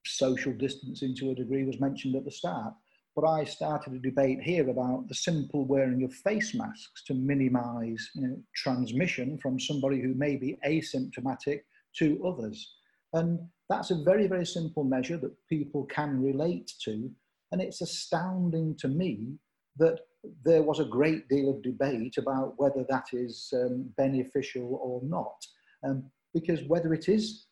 social distancing to a degree was mentioned at the start but I started a debate here about the simple wearing of face masks to minimize you know, transmission from somebody who may be asymptomatic to others. And that's a very, very simple measure that people can relate to. And it's astounding to me that there was a great deal of debate about whether that is um, beneficial or not. Um, because whether it is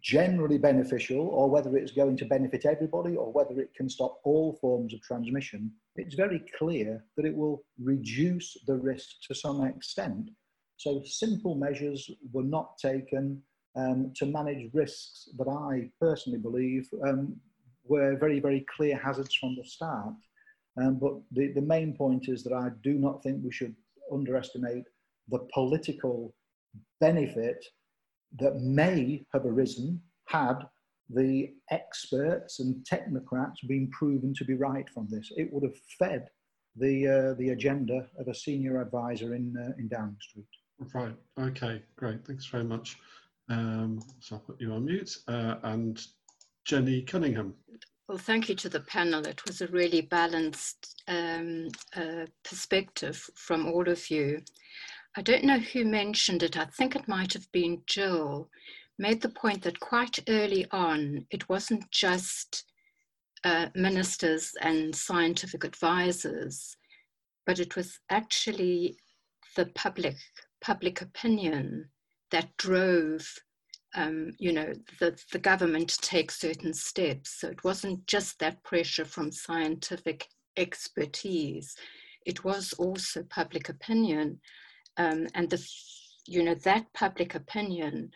generally beneficial or whether it's going to benefit everybody or whether it can stop all forms of transmission, it's very clear that it will reduce the risk to some extent. So simple measures were not taken um, to manage risks that I personally believe um, were very, very clear hazards from the start. Um, but the, the main point is that I do not think we should underestimate the political benefit that may have arisen had the experts and technocrats been proven to be right from this. It would have fed the, uh, the agenda of a senior advisor in, uh, in Downing Street. Right, okay, great, thanks very much. Um, so I'll put you on mute. Uh, and Jenny Cunningham. Well, thank you to the panel. It was a really balanced um, uh, perspective from all of you. I don't know who mentioned it, I think it might have been Jill, made the point that quite early on, it wasn't just uh, ministers and scientific advisors, but it was actually the public, public opinion that drove um, you know, the, the government to take certain steps. So it wasn't just that pressure from scientific expertise, it was also public opinion um, and the you know that public opinion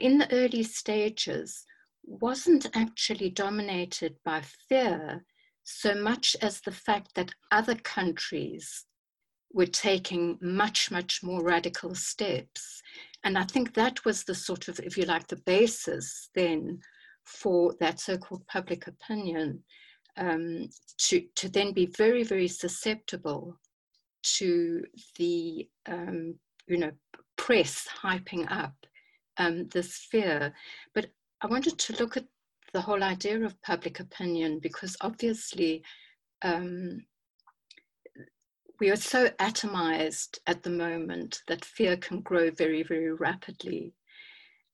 in the early stages wasn't actually dominated by fear so much as the fact that other countries were taking much much more radical steps. And i think that was the sort of if you like the basis then for that so-called public opinion um, to, to then be very very susceptible to the um, you know press hyping up um, this fear. But I wanted to look at the whole idea of public opinion because obviously um, we are so atomized at the moment that fear can grow very, very rapidly.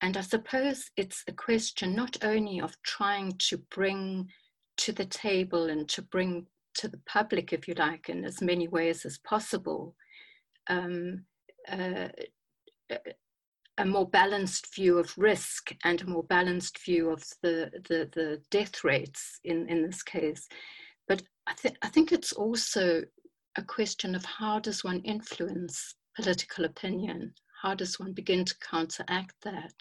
And I suppose it's a question not only of trying to bring to the table and to bring to the public, if you like, in as many ways as possible, um, uh, a more balanced view of risk and a more balanced view of the, the, the death rates in, in this case. But I, th- I think it's also a question of how does one influence political opinion? How does one begin to counteract that?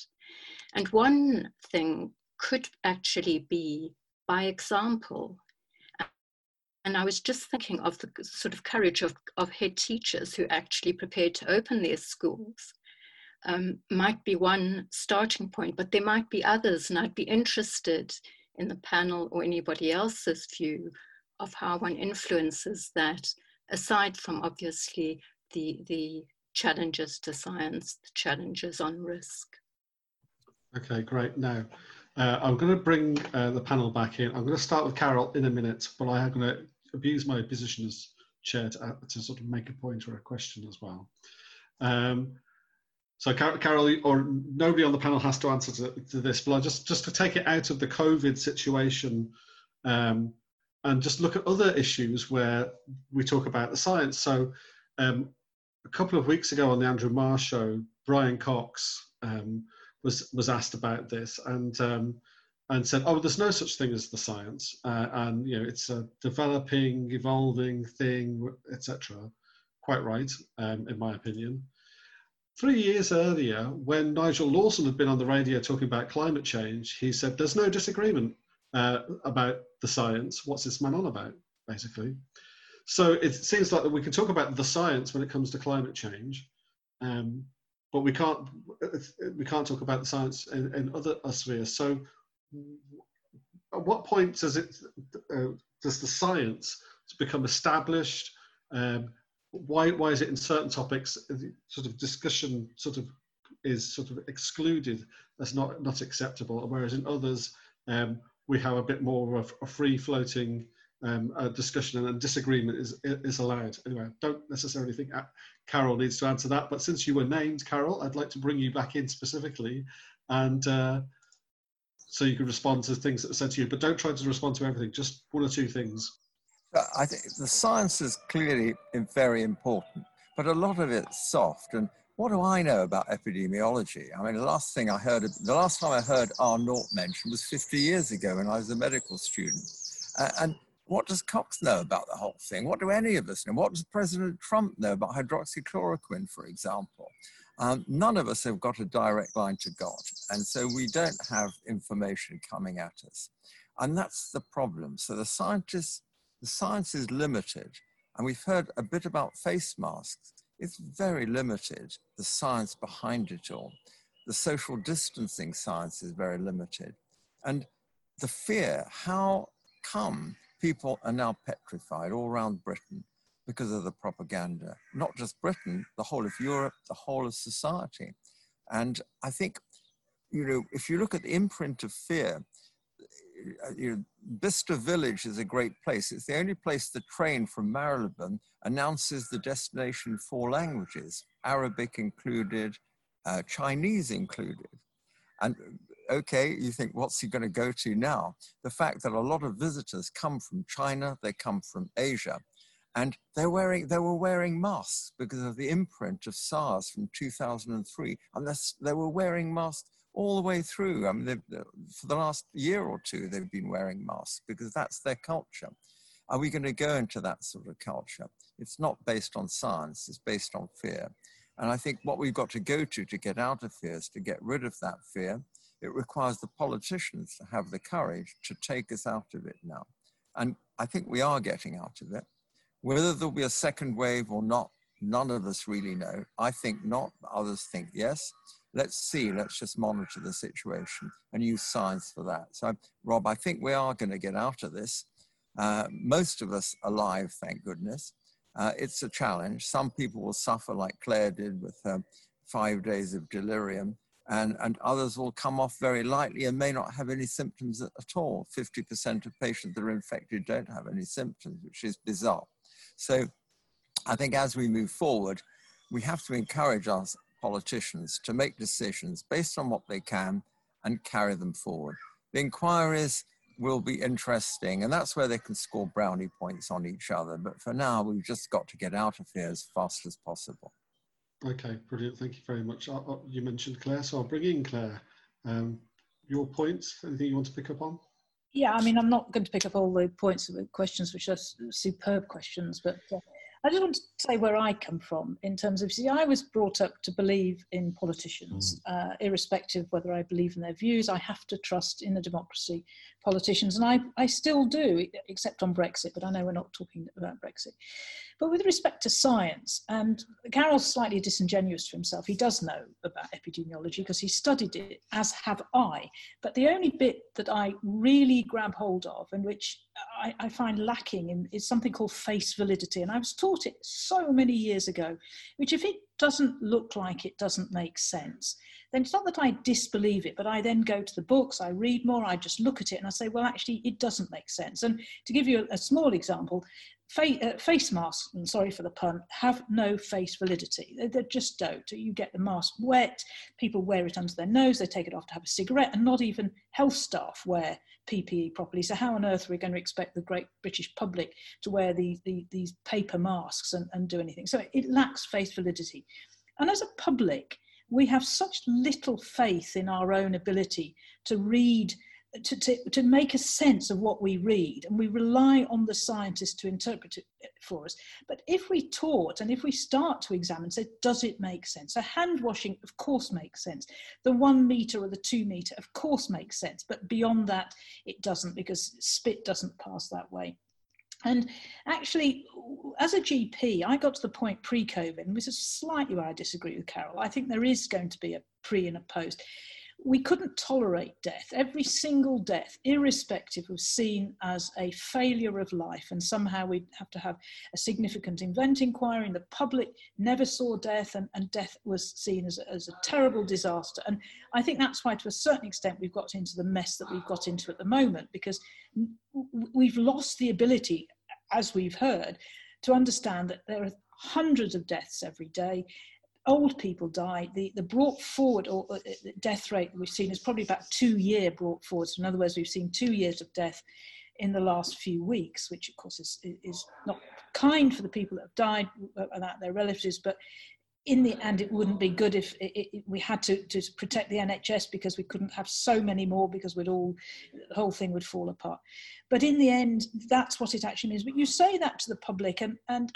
And one thing could actually be by example And I was just thinking of the sort of courage of, of head teachers who actually prepared to open their schools. Um, might be one starting point, but there might be others, and I'd be interested in the panel or anybody else's view of how one influences that, aside from obviously the, the challenges to science, the challenges on risk. Okay, great. Now, uh, I'm going to bring uh, the panel back in. I'm going to start with Karol in a minute, but I am going to abuse my position as chair to, uh, to sort of make a point or a question as well. Um, so Karol, or nobody on the panel has to answer to, to, this, but I just just to take it out of the COVID situation um, and just look at other issues where we talk about the science. So um, a couple of weeks ago on the Andrew Marr show, Brian Cox um, was was asked about this and um, and said, "Oh, there's no such thing as the science, uh, and you know it's a developing, evolving thing, etc." Quite right, um, in my opinion. Three years earlier, when Nigel Lawson had been on the radio talking about climate change, he said, "There's no disagreement uh, about the science. What's this man on about?" Basically, so it seems like we can talk about the science when it comes to climate change, um, but we can't we can't talk about the science in, in other spheres. So, at what point does it uh, does the science become established? Um, why why is it in certain topics sort of discussion sort of is sort of excluded as not not acceptable, whereas in others um, we have a bit more of a free floating um, a discussion and disagreement is is allowed. Anyway, I don't necessarily think Karol needs to answer that, but since you were named Karol, I'd like to bring you back in specifically, and uh, so you can respond to things that are said to you. But don't try to respond to everything. Just one or two things. I think the science is clearly very important, but a lot of it's soft. And what do I know about epidemiology? I mean, the last thing I heard, the last time I heard R naught mentioned was 50 years ago when I was a medical student. Uh, and what does Cox know about the whole thing? What do any of us know? What does President Trump know about hydroxychloroquine, for example? Um, none of us have got a direct line to God, and so we don't have information coming at us. And that's the problem. So the scientists, the science is limited, and we've heard a bit about face masks. It's very limited, the science behind it all. The social distancing science is very limited. And the fear, how come people are now petrified all around Britain because of the propaganda. Not just Britain, the whole of Europe, the whole of society. And I think, you know, if you look at the imprint of fear, uh, you know, Bicester Village is a great place. It's the only place the train from Marylebone announces the destination in four languages, Arabic included, uh, Chinese included. And okay, you think, what's he going to go to now? The fact that a lot of visitors come from China, they come from Asia, and they're wearing, they were wearing masks because of the imprint of SARS from 2003. And they were wearing masks all the way through. I mean, uh, for the last year or two, they've been wearing masks because that's their culture. Are we going to go into that sort of culture? It's not based on science, it's based on fear. And I think what we've got to go to to get out of fear is to get rid of that fear it requires the politicians to have the courage to take us out of it now. And I think we are getting out of it. Whether there'll be a second wave or not, none of us really know. I think not, others think yes. Let's see, let's just monitor the situation and use science for that. So, Rob, I think we are going to get out of this. Uh, most of us alive, thank goodness. Uh, it's a challenge. Some people will suffer like Clare did with her five days of delirium and, and others will come off very lightly and may not have any symptoms at all. 50% of patients that are infected don't have any symptoms, which is bizarre. So I think as we move forward, we have to encourage our politicians to make decisions based on what they can and carry them forward. The inquiries will be interesting, and that's where they can score brownie points on each other. But for now, we've just got to get out of here as fast as possible. Okay, brilliant. Thank you very much. Uh, you mentioned Clare, so I'll bring in Clare. Um, your points, anything you want to pick up on? Yeah, I mean, I'm not going to pick up all the points of the questions, which are superb questions, but uh, I just want to say where I come from in terms of, see, I was brought up to believe in politicians, mm. uh, irrespective whether I believe in their views. I have to trust in a democracy politicians, and I, I still do, except on Brexit, but I know we're not talking about Brexit. But with respect to science, and Karol's slightly disingenuous to himself, he does know about epidemiology because he studied it, as have I. But the only bit that I really grab hold of and which I, I find lacking in, is something called face validity. And I was taught it so many years ago, which if it doesn't look like it doesn't make sense, then it's not that I disbelieve it, but I then go to the books, I read more, I just look at it and I say, well, actually, it doesn't make sense. And to give you a, a small example, uh, face masks, and sorry for the pun, have no face validity. They, they, just don't. You get the mask wet, people wear it under their nose, they take it off to have a cigarette, and not even health staff wear PPE properly. So, how on earth are we going to expect the great British public to wear the, the, these paper masks and, and do anything? So, it lacks face validity. And as a public, we have such little faith in our own ability to read to, to, to make a sense of what we read and we rely on the scientists to interpret it for us. But if we taught and if we start to examine say does it make sense? So hand washing of course makes sense. The one meter or the two meter of course makes sense. But beyond that it doesn't because spit doesn't pass that way. And actually, as a GP, I got to the point pre COVID, and this is slightly where I disagree with Karol. I think there is going to be a pre and a post we couldn't tolerate death. Every single death, irrespective, was seen as a failure of life, and somehow we'd have to have a significant invent inquiry. And the public never saw death, and, and death was seen as as a terrible disaster. And I think that's why, to a certain extent, we've got into the mess that we've got into at the moment, because we've lost the ability, as we've heard, to understand that there are hundreds of deaths every day old people die, the, the brought forward or uh, death rate we've seen is probably about two year brought forward. So in other words, we've seen two years of death in the last few weeks, which of course is, is not kind for the people that have died and uh, their relatives, but in the end, it wouldn't be good if it, it, we had to, to protect the NHS because we couldn't have so many more because we'd all, the whole thing would fall apart. But in the end, that's what it actually means. But you say that to the public, and, and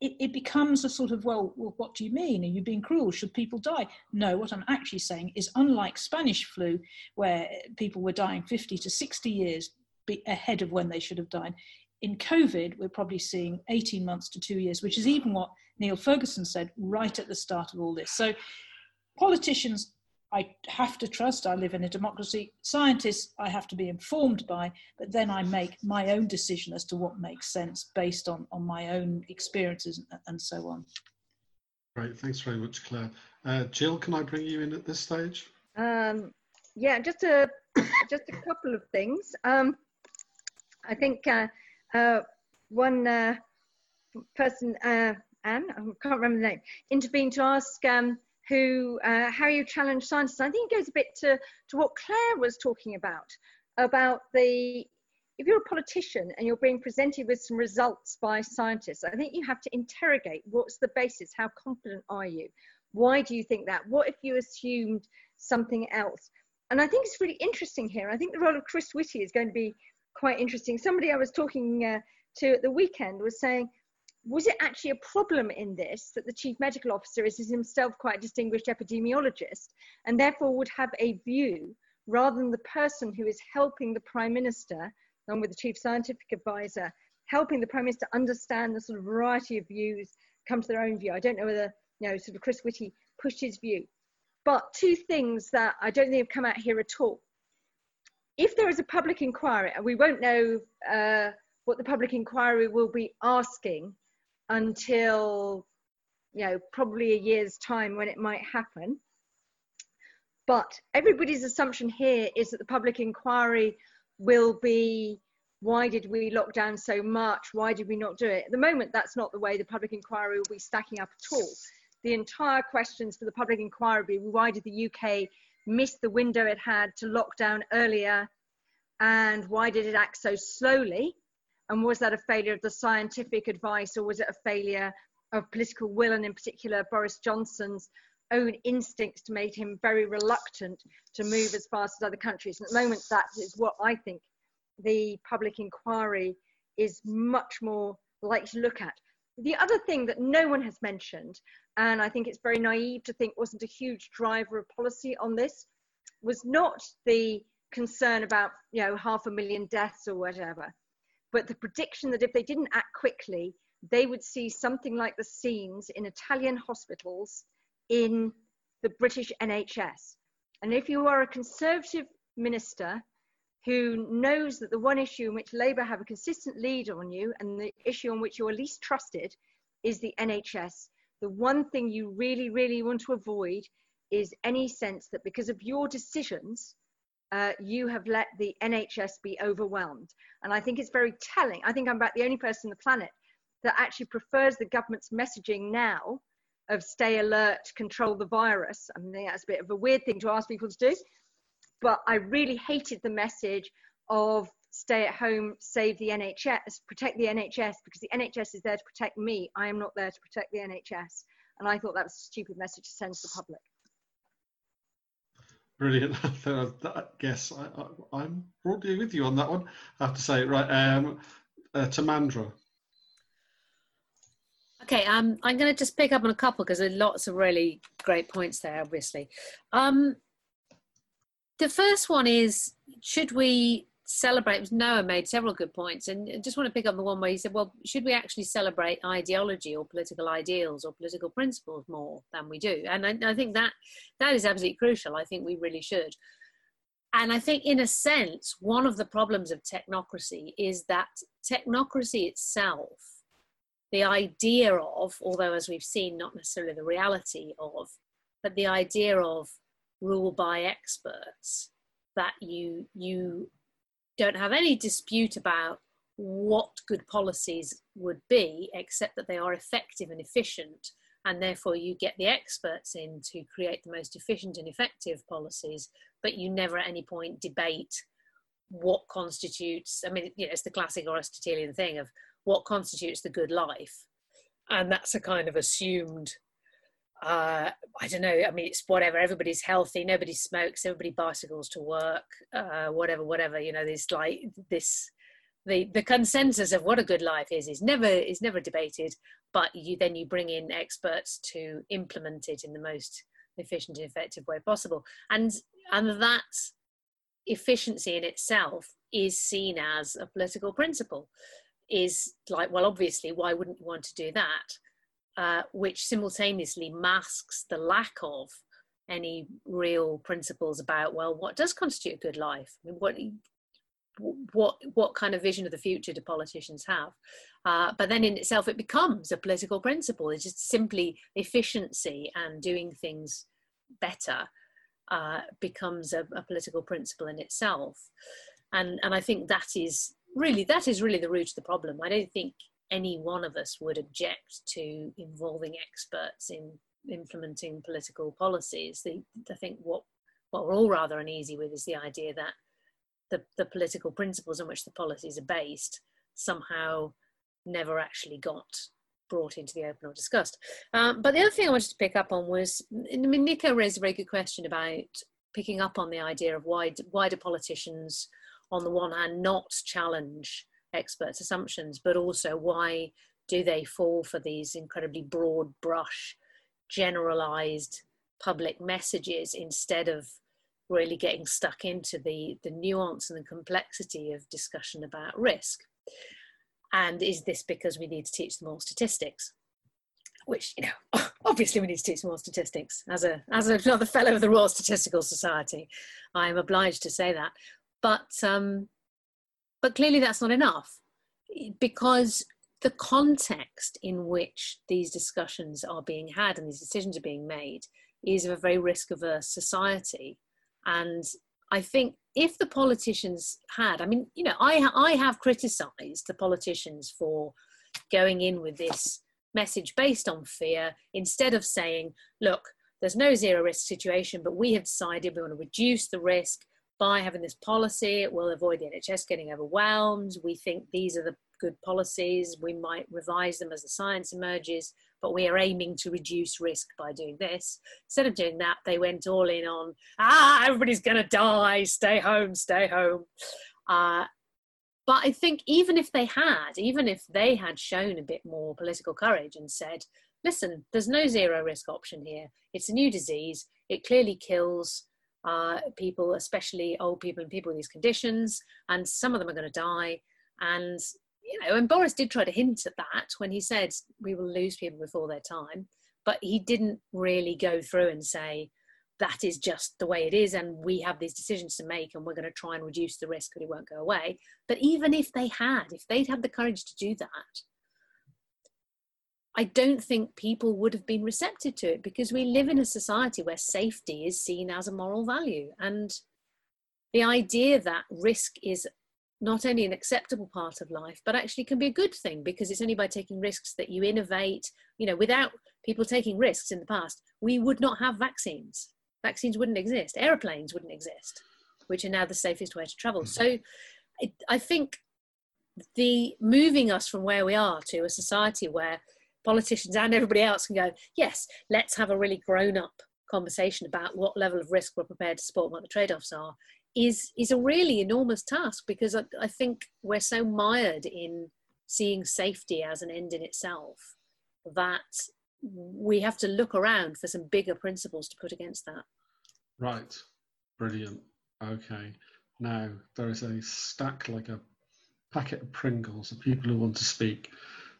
it, it, becomes a sort of, well, well, what do you mean? Are you being cruel? Should people die? No, what I'm actually saying is, unlike Spanish flu, where people were dying 50 to 60 years ahead of when they should have died, in COVID, we're probably seeing 18 months to two years, which is even what Neil Ferguson said right at the start of all this. So politicians I have to trust, I live in a democracy. Scientists, I have to be informed by, but then I make my own decision as to what makes sense based on, on my own experiences and, and so on. Great, thanks very much, Clare. Uh, Jill, can I bring you in at this stage? Um, yeah, just a just a couple of things. Um, I think uh, uh, one uh, person, uh, Anne, I can't remember the name, intervened to ask um, who uh, how you challenge scientists. I think it goes a bit to, to what Clare was talking about, about the if you're a politician and you're being presented with some results by scientists, I think you have to interrogate what's the basis, how confident are you? Why do you think that? What if you assumed something else? And I think it's really interesting here. I think the role of Chris Whitty is going to be quite interesting. Somebody I was talking uh, to at the weekend was saying, was it actually a problem in this that the chief medical officer is himself quite a distinguished epidemiologist and therefore would have a view rather than the person who is helping the prime minister along with the chief scientific advisor helping the prime minister understand the sort of variety of views come to their own view? I don't know whether you know sort of chris whitty pushed his view. But two things that i don't think have come out here at all. If there is a public inquiry and we won't know uh, what the public inquiry will be asking until you know probably a year's time when it might happen. But everybody's assumption here is that the public inquiry will be why did we lock down so much? Why did we not do it? At the moment that's not the way the public inquiry will be stacking up at all. The entire questions for the public inquiry will be why did the uk miss the window it had to lock down earlier? And why did it act so slowly and was that a failure of the scientific advice or was it a failure of political will and in particular Boris Johnson's own instincts to make him very reluctant to move as fast as other countries. And at the moment, that is what I think the public inquiry is much more likely to look at. the other thing that no one has mentioned, and I think it's very naive to think wasn't a huge driver of policy on this, was not the concern about you know half a million deaths or whatever, but the prediction that if they didn't act quickly, they would see something like the scenes in Italian hospitals in the British NHS. And if you are a Conservative minister who knows that the one issue in which Labour have a consistent lead on you and the issue on which you are least trusted is the NHS, the one thing you really, really want to avoid is any sense that because of your decisions, uh, you have let the NHS be overwhelmed. And I think it's very telling. I think I'm about the only person on the planet that actually prefers the government's messaging now of stay alert, control the virus. I mean, that's a bit of a weird thing to ask people to do, but I really hated the message of stay at home, save the NHS, protect the NHS, because the NHS is there to protect me. I am not there to protect the NHS. And I thought that was a stupid message to send to the public. Brilliant. yes, I, am broadly with you on that one. I have to say, right, um, uh, Timandra. Okay, um, I'm going to just pick up on a couple because there are lots of really great points there, obviously. Um, the first one is should we celebrate? Noah made several good points, and I just want to pick up the one where he said, well, should we actually celebrate ideology or political ideals or political principles more than we do? And I, I think that that is absolutely crucial. I think we really should. And I think, in a sense, one of the problems of technocracy is that technocracy itself, the idea of, although as we've seen, not necessarily the reality of, but the idea of rule by experts that you you don't have any dispute about what good policies would be except that they are effective and efficient and therefore you get the experts in to create the most efficient and effective policies but you never at any point debate what constitutes i mean you know it's the classic aristotelian thing of what constitutes the good life. And that's a kind of assumed uh, I don't know. I mean, it's whatever. Everybody's healthy. Nobody smokes. Everybody bicycles to work. Uh, whatever, whatever. You know, there's like this. The the consensus of what a good life is is never is never debated. But you then you bring in experts to implement it in the most efficient and effective way possible. And and that efficiency in itself is seen as a political principle. Is like, well, obviously, why wouldn't you want to do that? Uh, which simultaneously masks the lack of any real principles about well what does constitute a good life? I mean, what what what kind of vision of the future do politicians have? Uh, but then in itself it becomes a political principle. It's just simply efficiency and doing things better uh, becomes a, a, political principle in itself. And and i think that is really that is really the root of the problem. I don't think any one of us would object to involving experts in implementing political policies. The, I think what, what we're all rather uneasy with is the idea that the, the political principles on which the policies are based somehow never actually got brought into the open or discussed. Um, but the other thing I wanted to pick up on was, I mean, Nico raised a very good question about picking up on the idea of why, why do politicians, on the one hand, not challenge experts' assumptions, but also why do they fall for these incredibly broad brush, generalized public messages instead of really getting stuck into the, the nuance and the complexity of discussion about risk? And is this because we need to teach them all statistics? Which, you know, obviously we need to teach all statistics. As, a, as another fellow of the Royal Statistical Society, I am obliged to say that. But um, but clearly, that's not enough because the context in which these discussions are being had and these decisions are being made is of a very risk averse society. And I think if the politicians had, I mean, you know, I, I have criticized the politicians for going in with this message based on fear instead of saying, look, there's no zero risk situation, but we have decided we want to reduce the risk by having this policy, it will avoid the NHS getting overwhelmed. We think these are the good policies. We might revise them as the science emerges, but we are aiming to reduce risk by doing this. Instead of doing that, they went all in on, ah, everybody's going to die, stay home, stay home. Uh, but I think even if they had, even if they had shown a bit more political courage and said, listen, there's no zero risk option here. It's a new disease. It clearly kills uh, people, especially old people and people with these conditions, and some of them are going to die. And you know, and Boris did try to hint at that when he said we will lose people before their time, but he didn't really go through and say that is just the way it is, and we have these decisions to make, and we're going to try and reduce the risk that it won't go away. But even if they had, if they'd had the courage to do that, I don't think people would have been receptive to it because we live in a society where safety is seen as a moral value. And the idea that risk is not only an acceptable part of life, but actually can be a good thing because it's only by taking risks that you innovate. You know, without people taking risks in the past, we would not have vaccines. Vaccines wouldn't exist, aeroplanes wouldn't exist, which are now the safest way to travel. Mm. So it, I think the moving us from where we are to a society where politicians and everybody else can go, yes, let's have a really grown up conversation about what level of risk we're prepared to support and what the trade offs are is is a really enormous task because I, I, think we're so mired in seeing safety as an end in itself that we have to look around for some bigger principles to put against that. Right, brilliant. Okay, now there is a stack like a packet of Pringles of people who want to speak.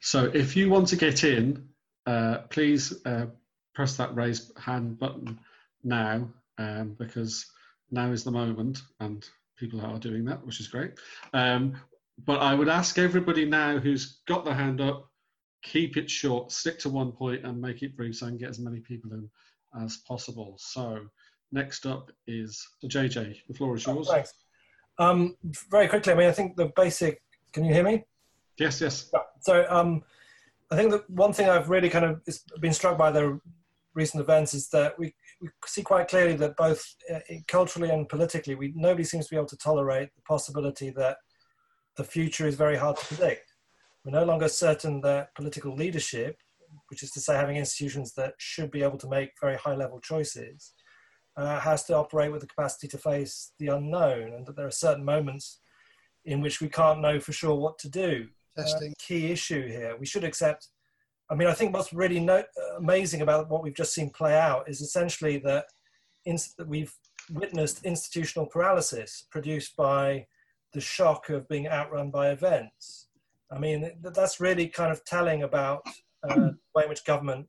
So if you want to get in, uh, please uh, press that raise hand button now um, because now is the moment and people are doing that, which is great. Um, but I would ask everybody now who's got their hand up, keep it short, stick to one point and make it brief so I can get as many people in as possible. So next up is JJ, the floor is yours. Oh, thanks. Um, very quickly, I mean, I think the basic, can you hear me? Yes, yes. So um, I think that one thing I've really kind of been struck by the recent events is that we, we see quite clearly that both uh, culturally and politically, we nobody seems to be able to tolerate the possibility that the future is very hard to predict. We're no longer certain that political leadership, which is to say having institutions that should be able to make very high level choices, uh, has to operate with the capacity to face the unknown and that there are certain moments in which we can't know for sure what to do testing. Uh, key issue here. We should accept. I mean, I think what's really no, amazing about what we've just seen play out is essentially that, in, that we've witnessed institutional paralysis produced by the shock of being outrun by events. I mean, that's really kind of telling about uh, the way in which government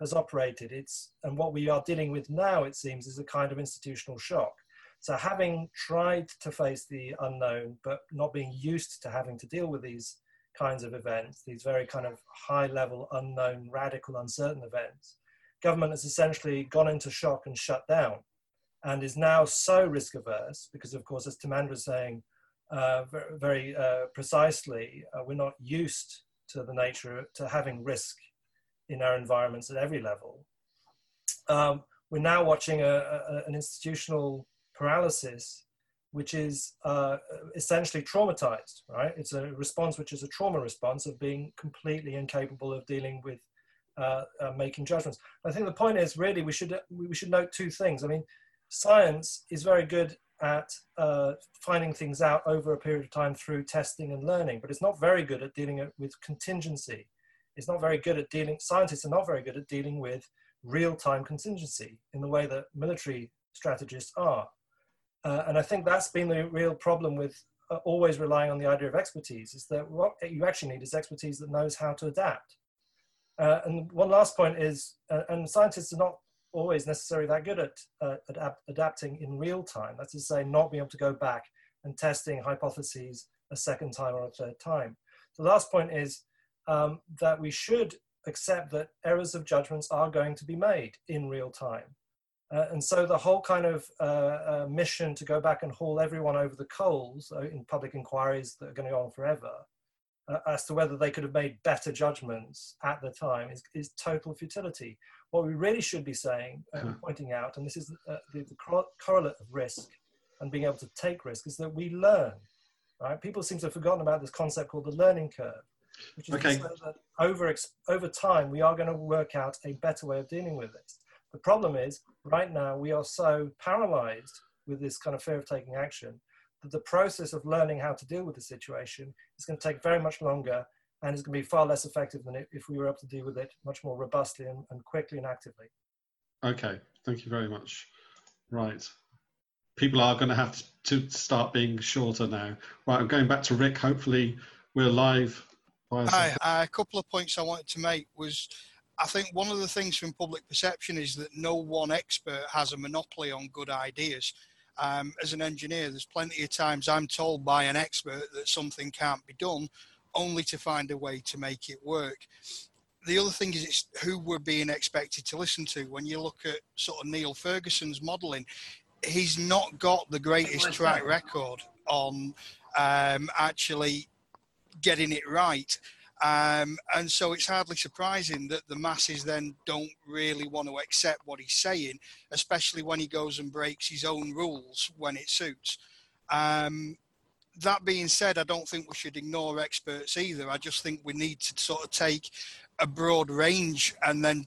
has operated. It's and what we are dealing with now, it seems, is a kind of institutional shock. So, having tried to face the unknown, but not being used to having to deal with these kinds of events, these very kind of high level, unknown, radical, uncertain events, government has essentially gone into shock and shut down and is now so risk averse because, of course, as Timandra was saying uh, very, very uh, precisely, uh, we're not used to the nature to having risk in our environments at every level. Um, we're now watching a, a, an institutional paralysis which is uh, essentially traumatized, right? It's a response which is a trauma response of being completely incapable of dealing with uh, uh, making judgments. I think the point is really we should we should note two things. I mean, science is very good at uh, finding things out over a period of time through testing and learning, but it's not very good at dealing with contingency. It's not very good at dealing. Scientists are not very good at dealing with real-time contingency in the way that military strategists are. Uh, and I think that's been the real problem with uh, always relying on the idea of expertise is that what you actually need is expertise that knows how to adapt. Uh, and one last point is, uh, and scientists are not always necessarily that good at, uh, adapting in real time. That's to say, not being able to go back and testing hypotheses a second time or a third time. The last point is um, that we should accept that errors of judgments are going to be made in real time. Uh, and so the whole kind of uh, uh, mission to go back and haul everyone over the coals uh, in public inquiries that are going to go on forever uh, as to whether they could have made better judgments at the time is, is total futility. What we really should be saying and uh, pointing out, and this is the, the correlate of risk and being able to take risk, is that we learn. Right? People seem to have forgotten about this concept called the learning curve, which is okay. that over, over time we are going to work out a better way of dealing with this. The problem is, right now, we are so paralyzed with this kind of fear of taking action that the process of learning how to deal with the situation is going to take very much longer and is going to be far less effective than if we were able to deal with it much more robustly and, and quickly and actively. Okay, thank you very much. Right. People are going to have to start being shorter now. Right, I'm going back to Rick. Hopefully, we're live. Hi, uh, a couple of points I wanted to make was I think one of the things from public perception is that no one expert has a monopoly on good ideas. Um, as an engineer, there's plenty of times I'm told by an expert that something can't be done, only to find a way to make it work. The other thing is it's who we're being expected to listen to. When you look at sort of Neil Ferguson's modelling, he's not got the greatest track record on um, actually getting it right. Um, and so it's hardly surprising that the masses then don't really want to accept what he's saying, especially when he goes and breaks his own rules when it suits. Um, that being said, I don't think we should ignore experts either. I just think we need to sort of take a broad range and then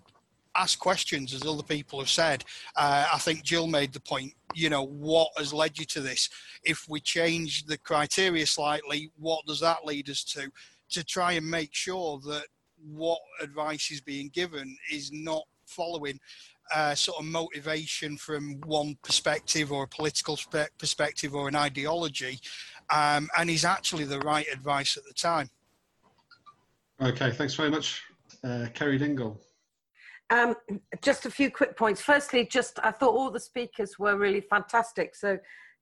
ask questions, as other people have said. Uh, I think Jill made the point, you know, what has led you to this? If we change the criteria slightly, what does that lead us to? To try and make sure that what advice is being given is not following uh, sort of motivation from one perspective or a political perspective or an ideology, um, and is actually the right advice at the time. Okay, thanks very much, uh, Kerry Dingle. Um, just a few quick points. Firstly, just I thought all the speakers were really fantastic. So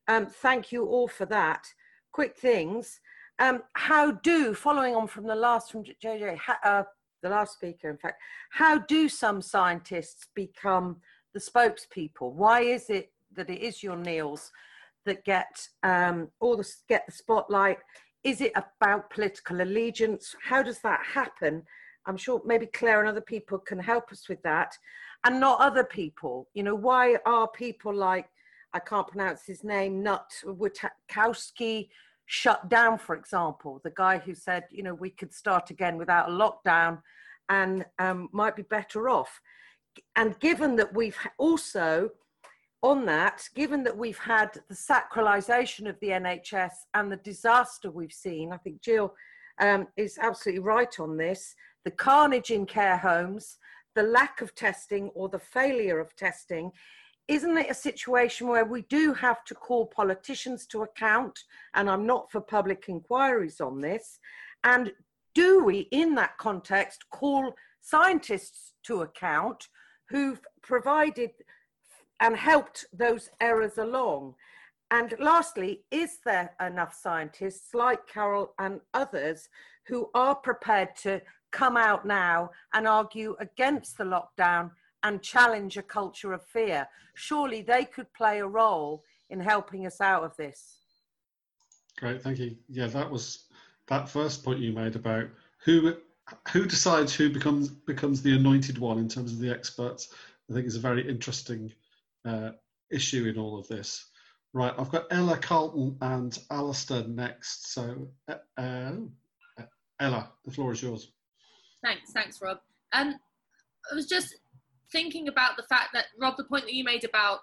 um, thank you all for that. Quick things. Um, how do, following on from the last from JJ, uh, the last speaker, in fact, how do some scientists become the spokespeople? Why is it that it is your Neils that get um, all the get the spotlight? Is it about political allegiance? How does that happen? I'm sure maybe Clare and other people can help us with that, and not other people. You know, why are people like I can't pronounce his name, Knut Wittkowski, shut down, for example, the guy who said, you know, we could start again without a lockdown and um, might be better off. And given that we've also, on that, given that we've had the sacralisation of the NHS and the disaster we've seen, I think Jill um, is absolutely right on this the carnage in care homes, the lack of testing or the failure of testing, isn't it a situation where we do have to call politicians to account? And I'm not for public inquiries on this. And do we, in that context, call scientists to account who've provided and helped those errors along? And lastly, is there enough scientists like Karol and others who are prepared to come out now and argue against the lockdown and challenge a culture of fear. Surely they could play a role in helping us out of this. Great, thank you. Yeah, that was that first point you made about who who decides who becomes becomes the anointed one in terms of the experts. I think is a very interesting uh, issue in all of this. Right, I've got Ella Carlton and Alistair next. So, uh, uh Ella, the floor is yours. Thanks, thanks, Rob. Um, I was just thinking about the fact that Rob, the point that you made about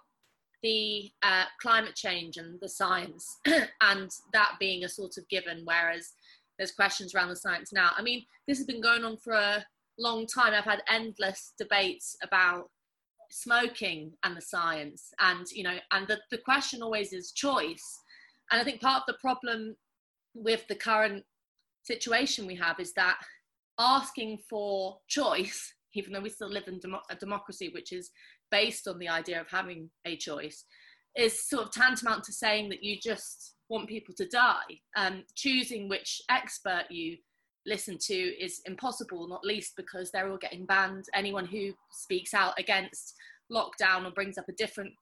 the uh, climate change and the science, and that being a sort of given, whereas there's questions around the science now. I mean, this has been going on for a long time. I've had endless debates about smoking and the science, and you know, and the, the question always is choice. And I think part of the problem with the current situation we have is that asking for choice, even though we still live in a democracy which is based on the idea of having a choice, is sort of tantamount to saying that you just want people to die. Um, choosing which expert you listen to is impossible, not least because they're all getting banned. Anyone who speaks out against lockdown or brings up a different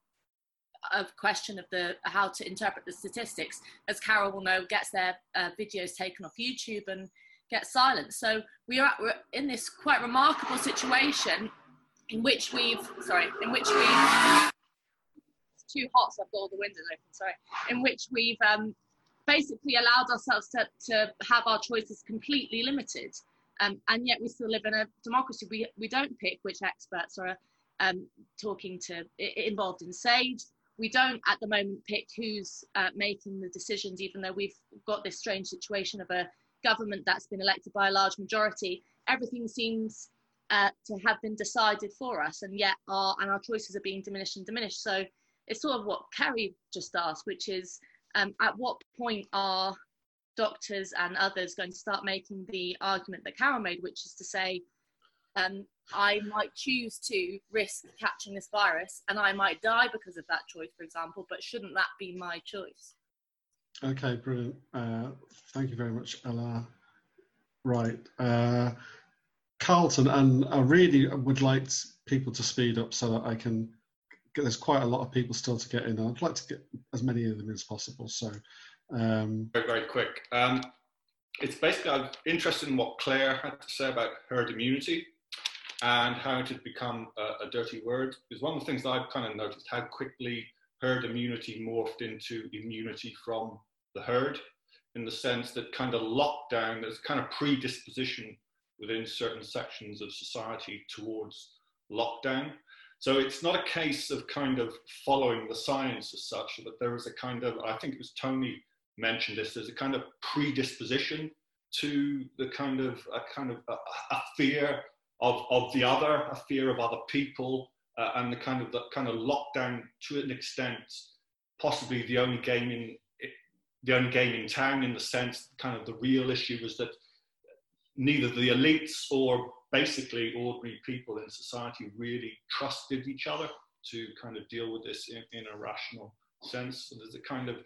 of question of the how to interpret the statistics, as Karol will know, gets their uh, videos taken off YouTube and get silenced. So we are we're in this quite remarkable situation in which we've sorry, in which we it's too hot, so I've got all the windows open. Sorry, in which we've um, basically allowed ourselves to, to have our choices completely limited. Um, and yet we still live in a democracy. We, we don't pick which experts are um, talking to involved in SAGE we don't at the moment pick who's uh, making the decisions, even though we've got this strange situation of a government that's been elected by a large majority. Everything seems uh, to have been decided for us, and yet our and our choices are being diminished and diminished. So it's sort of what Carrie just asked, which is um, at what point are doctors and others going to start making the argument that Karol made, which is to say, um, I might choose to risk catching this virus and I might die because of that choice, for example, but shouldn't that be my choice? Okay, brilliant. Uh, thank you very much, Ella. Right. Uh, Carlton, and I really would like people to speed up so that I can. Get there's quite a lot of people still to get in. I'd like to get as many of them as possible. So, um, very, very quick. Um, it's basically I'm interested in what Clare had to say about herd immunity and how it had become a, a dirty word. Because one of the things that I've kind of noticed how quickly herd immunity morphed into immunity from the herd, in the sense that kind of lockdown, there's kind of predisposition within certain sections of society towards lockdown. So it's not a case of kind of following the science as such, but there is a kind of, I think it was Tony mentioned this, there's a kind of predisposition to the kind of a kind of a, a fear of, of the other, a fear of other people, uh, and the kind of the kind of lockdown to an extent, possibly the only game in the only game in town in the sense kind of the real issue was that neither the elites or basically ordinary people in society really trusted each other to kind of deal with this in, in a rational sense. So there's a kind of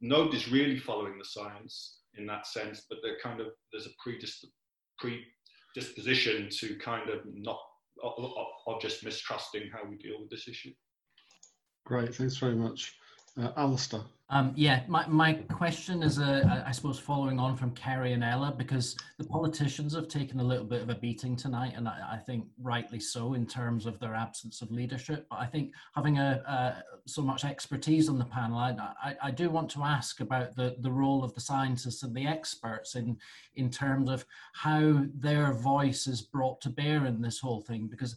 nobody's really following the science in that sense, but there kind of there's a predisp- predisposition to kind of not of just mistrusting how we deal with this issue. Great, thanks very much. Uh, Alistair. Um, yeah, my, my question is, uh, I suppose, following on from Carrie and Ella, because the politicians have taken a little bit of a beating tonight, and I, I think rightly so in terms of their absence of leadership. But I think having a, uh, so much expertise on the panel, I, I, I, do want to ask about the, the role of the scientists and the experts in, in terms of how their voice is brought to bear in this whole thing. Because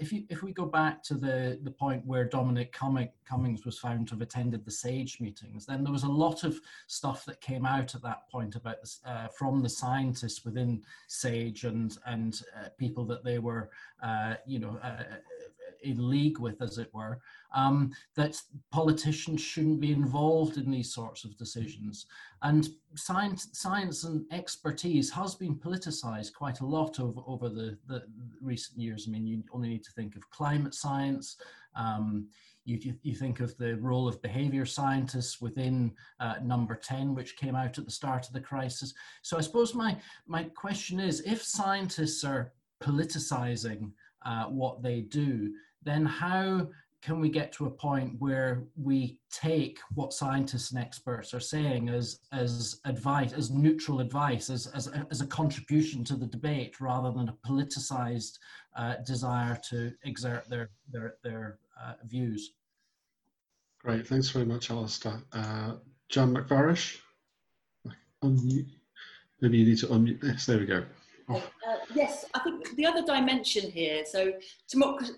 if, you, if we go back to the, the point where Dominic Cummings was found to have attended the SAGE meeting, things. Then there was a lot of stuff that came out at that point about uh, from the scientists within SAGE and and uh, people that they were, uh, you know, uh, in league with, as it were, um, that politicians shouldn't be involved in these sorts of decisions. And science, science and expertise has been politicized quite a lot over, over the, the recent years. I mean, you only need to think of climate science. Um, you, you think of the role of behavior scientists within uh, number 10, which came out at the start of the crisis. So I suppose my, my question is, if scientists are politicizing uh, what they do, then how can we get to a point where we take what scientists and experts are saying as as advice as neutral advice as as a, as a contribution to the debate rather than a politicized uh, desire to exert their their their views. Great, thanks very much, Alistair. Uh, John McVarish, unmute. Maybe you need to unmute this. There we go. Oh. Uh, yes, I think the other dimension here. So democracy,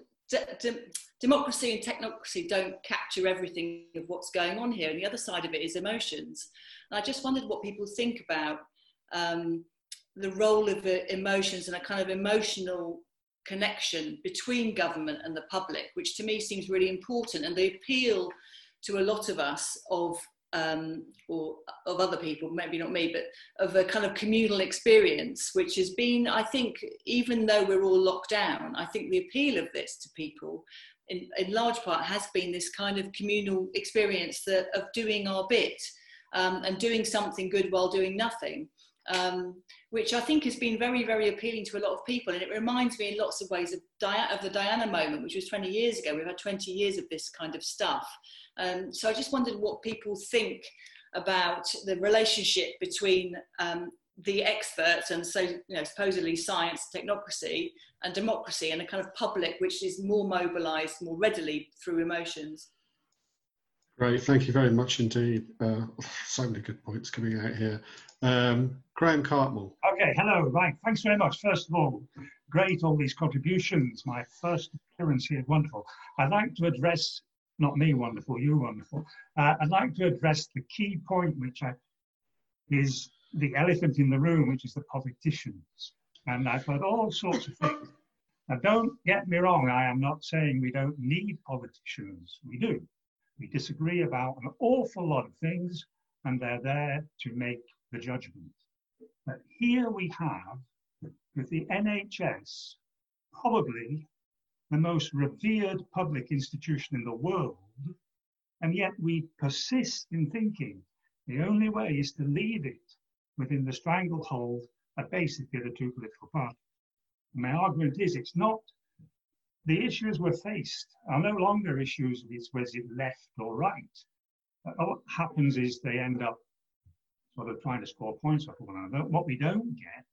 democracy and technocracy don't capture everything of what's going on here, and the other side of it is emotions. And I just wondered what people think about um, the role of uh, emotions and a kind of emotional connection between government and the public, which to me seems really important. And the appeal to a lot of us of um, or of other people, maybe not me, but of a kind of communal experience, which has been, I think, even though we're all locked down, I think the appeal of this to people, in, in large part, has been this kind of communal experience that, of doing our bit um, and doing something good while doing nothing um, which I think has been very, very appealing to a lot of people. And it reminds me in lots of ways of, of the Diana moment, which was 20 years ago. We've had 20 years of this kind of stuff. Um, so I just wondered what people think about the relationship between um, the experts and so you know supposedly science technocracy and democracy and a kind of public which is more mobilized more readily through emotions Great, thank you very much indeed. Uh, so many good points coming out here. Um, Graham Cartmel. Okay, hello, right, thanks very much. First of all, great, all these contributions. My first appearance here, wonderful. I'd like to address not me wonderful, you wonderful. Uh, I'd like to address the key point, which I, is the elephant in the room, which is the politicians. And I've heard all sorts of things. Now, don't get me wrong, I am not saying we don't need politicians. We do. We disagree about an awful lot of things, and they're there to make the judgment. But here we have, with the NHS, probably the most revered public institution in the world, and yet we persist in thinking the only way is to leave it within the stranglehold of basically the two political parties. My argument is it's not the issues we're faced are no longer issues with was it left or right. What happens is they end up sort of trying to score points off one another. What we don't get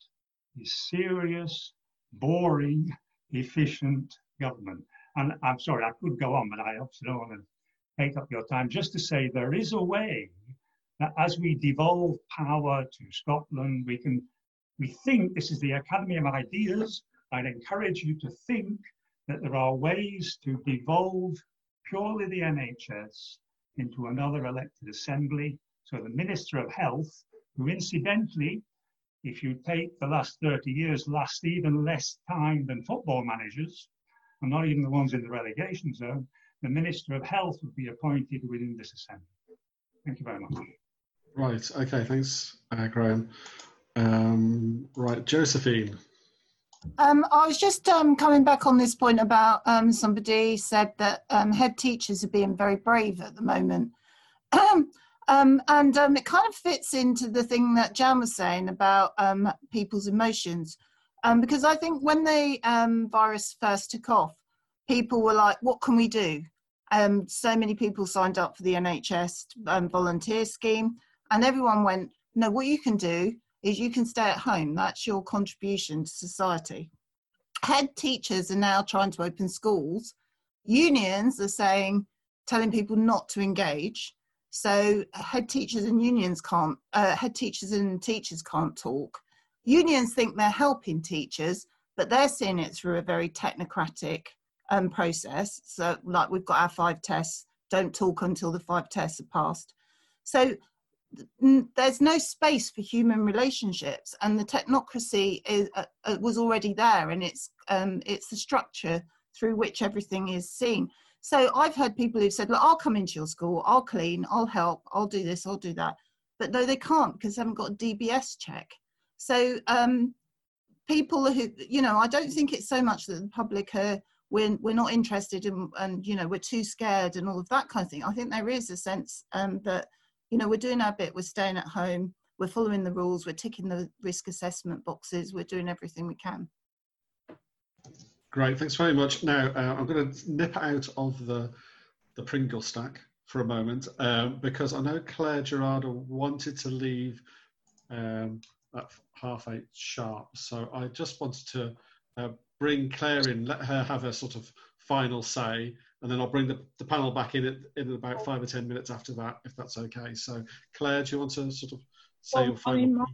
is serious, boring, efficient government. And I'm sorry, I could go on, but I obviously don't want to take up your time. Just to say there is a way that as we devolve power to Scotland, we can we think this is the Academy of Ideas. I'd encourage you to think that there are ways to devolve purely the NHS into another elected assembly. So the Minister of Health, who incidentally, if you take the last 30 years, last even less time than football managers, and not even the ones in the relegation zone, the Minister of Health would be appointed within this assembly. Thank you very much. Right, okay, thanks, uh, Graham. Um, right, Josephine. Um, I was just um, coming back on this point about um, somebody said that um, head teachers are being very brave at the moment. Um, and um, it kind of fits into the thing that Jan was saying about um, people's emotions. Um, because I think when the um, virus first took off, people were like, what can we do? so many people signed up for the NHS volunteer scheme, and everyone went, no, what you can do is you can stay at home. That's your contribution to society. Head teachers are now trying to open schools. Unions are saying, telling people not to engage. So head teachers and unions can't, uh, head teachers and teachers can't talk. Unions think they're helping teachers, but they're seeing it through a very technocratic um, process. So like we've got our five tests, don't talk until the five tests are passed. So there's no space for human relationships and the technocracy is, uh, uh, was already there and it's um, it's the structure through which everything is seen so i've heard people who've said look i'll come into your school i'll clean i'll help i'll do this i'll do that. But no they can't because they haven't got a dbs check. So um, people who you know i don't think it's so much that the public are we're, we're not interested in and you know we're too scared and all of that kind of thing. I think there is a sense um, that you know, we're doing our bit, we're staying at home, we're following the rules, we're ticking the risk assessment boxes, we're doing everything we can. Great, thanks very much. Now, uh, I'm going to nip out of the, the Pringle stack for a moment um, because I know Clare Gerada wanted to leave um, at half eight sharp. So I just wanted to uh, bring Clare in, let her have a sort of final say, and then I'll bring the, the panel back in at, in about five or ten minutes after that, if that's okay. So, Clare, do you want to sort of say well, your final I mean,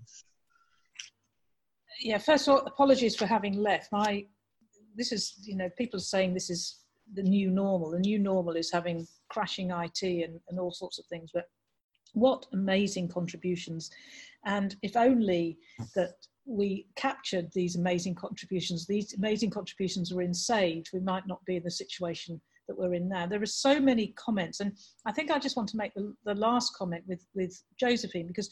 Yeah, first of all, apologies for having left. My, this is, you know, people are saying this is the new normal. The new normal is having crashing IT and, and all sorts of things, but what amazing contributions. And if only that we captured these amazing contributions, these amazing contributions were in Sage, we might not be in the situation that we're in now. There are so many comments, and I think I just want to make the, the last comment with, with Josephine because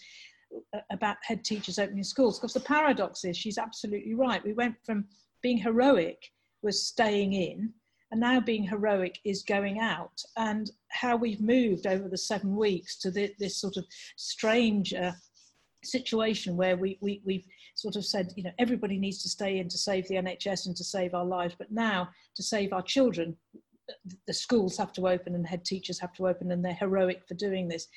uh, about head teachers opening schools, because the paradox is she's absolutely right. We went from being heroic was staying in, and now being heroic is going out. And how we've moved over the seven weeks to the, this sort of strange uh, situation where we, we, we've sort of said, you know, everybody needs to stay in to save the NHS and to save our lives, but now to save our children, the schools have to open and head teachers have to open and they're heroic for doing this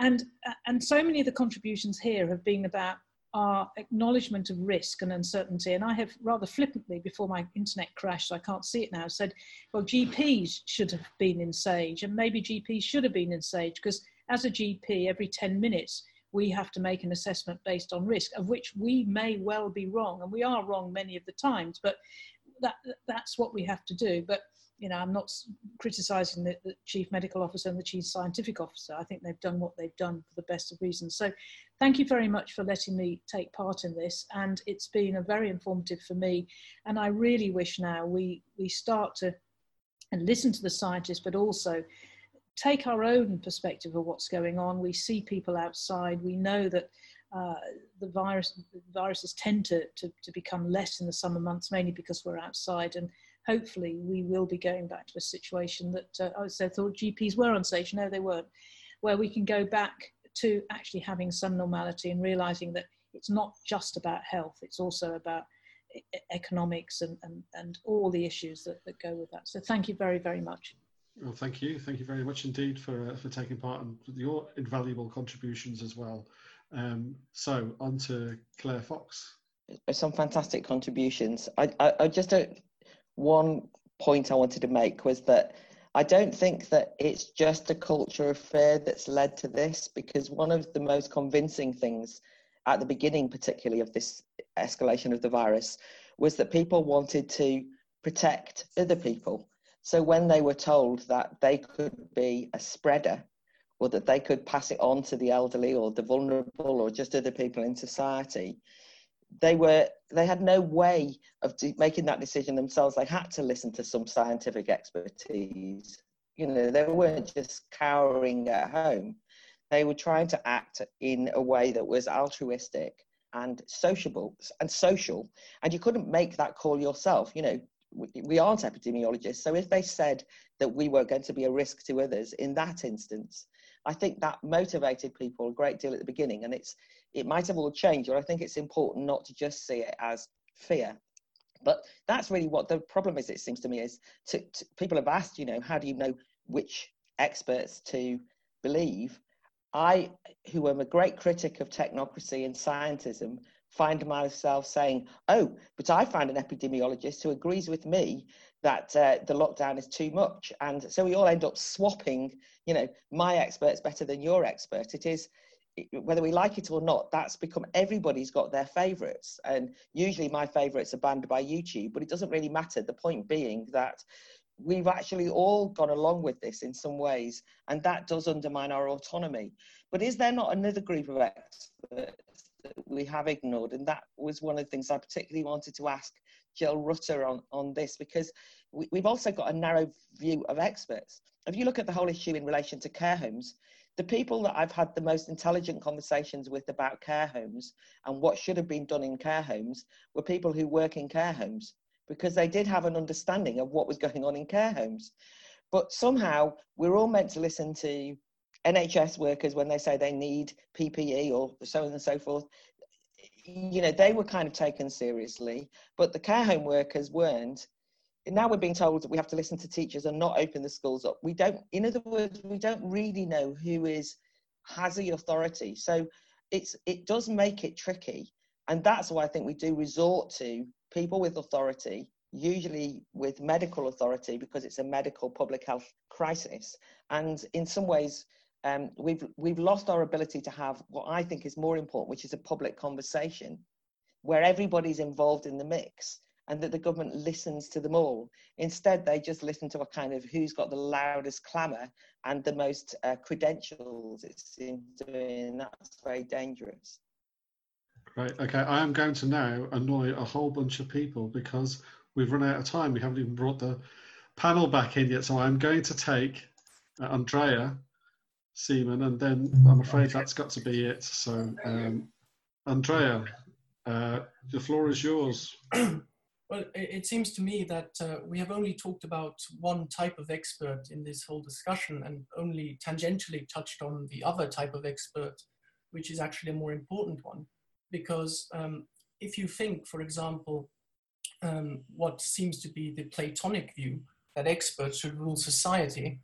and and so many of the contributions here have been about our acknowledgement of risk and uncertainty and i have rather flippantly before my internet crashed i can't see it now said well gps should have been in sage and maybe gps should have been in sage because as a gp every 10 minutes we have to make an assessment based on risk of which we may well be wrong and we are wrong many of the times but that that's what we have to do. But you know, I'm not criticizing the, the, chief medical officer and the chief scientific officer. I think they've done what they've done for the best of reasons. So thank you very much for letting me take part in this. And it's been a very informative for me. And I really wish now we, we start to and listen to the scientists, but also take our own perspective of what's going on. We see people outside. We know that uh, the virus viruses tend to, to, to become less in the summer months, mainly because we're outside. And hopefully we will be going back to a situation that uh, I said thought GPs were on SAGE. No, they weren't. Where we can go back to actually having some normality and realizing that it's not just about health, it's also about economics and, and, and all the issues that, that go with that. So thank you very, very much. Well, thank you. Thank you very much indeed for, uh, for taking part and your invaluable contributions as well. Um, so on to Claire Fox. Some fantastic contributions. I, I, I just don't one point I wanted to make was that I don't think that it's just a culture of fear that's led to this, because one of the most convincing things at the beginning, particularly of this escalation of the virus, was that people wanted to protect other people. So when they were told that they could be a spreader, or that they could pass it on to the elderly or the vulnerable or just other people in society, they were they had no way of making that decision themselves. They had to listen to some scientific expertise. You know they weren't just cowering at home. They were trying to act in a way that was altruistic and sociable and social. And you couldn't make that call yourself. You know we, we aren't epidemiologists. So if they said that we were going to be a risk to others in that instance i think that motivated people a great deal at the beginning. And it's it might have all changed, but I think it's important not to just see it as fear. But that's really what the problem is, it seems to me, is to, to, people have asked, you know, how do you know which experts to believe? I, who am a great critic of technocracy and scientism, find myself saying, oh, but I find an epidemiologist who agrees with me that uh, the lockdown is too much. And so we all end up swapping, you know, my expert's better than your expert. It is whether we like it or not, that's become everybody's got their favorites. And usually my favorites are banned by YouTube, but it doesn't really matter. The point being that we've actually all gone along with this in some ways, and that does undermine our autonomy. But is there not another group of experts that we have ignored? And that was one of the things I particularly wanted to ask Jill Rutter on, on this, because we, we've also got a narrow view of experts. If you look at the whole issue in relation to care homes, the people that I've had the most intelligent conversations with about care homes and what should have been done in care homes were people who work in care homes because they did have an understanding of what was going on in care homes. But somehow we're all meant to listen to NHS workers when they say they need PPE or so on and so forth. You know, they were kind of taken seriously, but the care home workers weren't now we're being told that we have to listen to teachers and not open the schools up. We don't, in other words, we don't really know who is has the authority. So it's it does make it tricky, and that's why I think we do resort to people with authority, usually with medical authority, because it's a medical public health crisis. And in some ways, um, we've we've lost our ability to have what I think is more important, which is a public conversation, where everybody's involved in the mix and that the government listens to them all. Instead, they just listen to a kind of who's got the loudest clamour and the most uh, credentials, it seems to me, and that's very dangerous. Right, okay, I am going to now annoy a whole bunch of people because we've run out of time. We haven't even brought the panel back in yet, so I'm going to take uh, Andrea Seaman, and then I'm afraid that's got to be it. So, um, Andrea, uh, the floor is yours. Well, it, seems to me that uh, we have only talked about one type of expert in this whole discussion and only tangentially touched on the other type of expert, which is actually a more important one. Because um, if you think, for example, um, what seems to be the Platonic view that experts should rule society,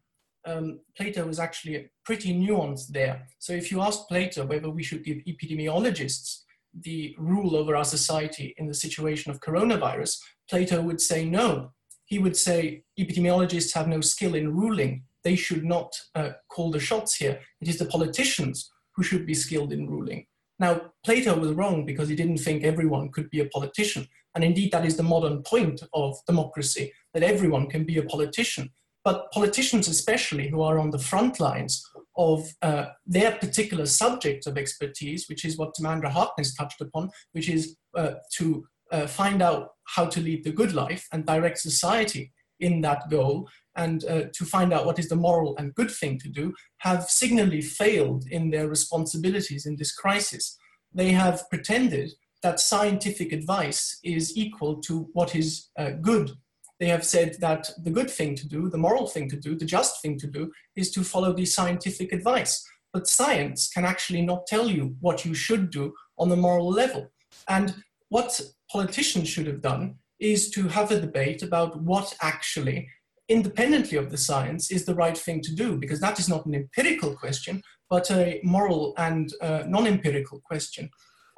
um, Plato was actually pretty nuanced there. So if you ask Plato whether we should give epidemiologists the rule over our society in the situation of coronavirus, Plato would say no. He would say epidemiologists have no skill in ruling. They should not uh, call the shots here. It is the politicians who should be skilled in ruling. Now, Plato was wrong because he didn't think everyone could be a politician. And indeed, that is the modern point of democracy, that everyone can be a politician. But politicians, especially who are on the front lines of uh, their particular subject of expertise, which is what Timandra Harkness touched upon, which is uh, to uh, find out how to lead the good life and direct society in that goal, and uh, to find out what is the moral and good thing to do, have signally failed in their responsibilities in this crisis. They have pretended that scientific advice is equal to what is uh, good they have said that the good thing to do, the moral thing to do, the just thing to do is to follow the scientific advice. But science can actually not tell you what you should do on the moral level. And what politicians should have done is to have a debate about what actually, independently of the science, is the right thing to do, because that is not an empirical question, but a moral and uh, non empirical question.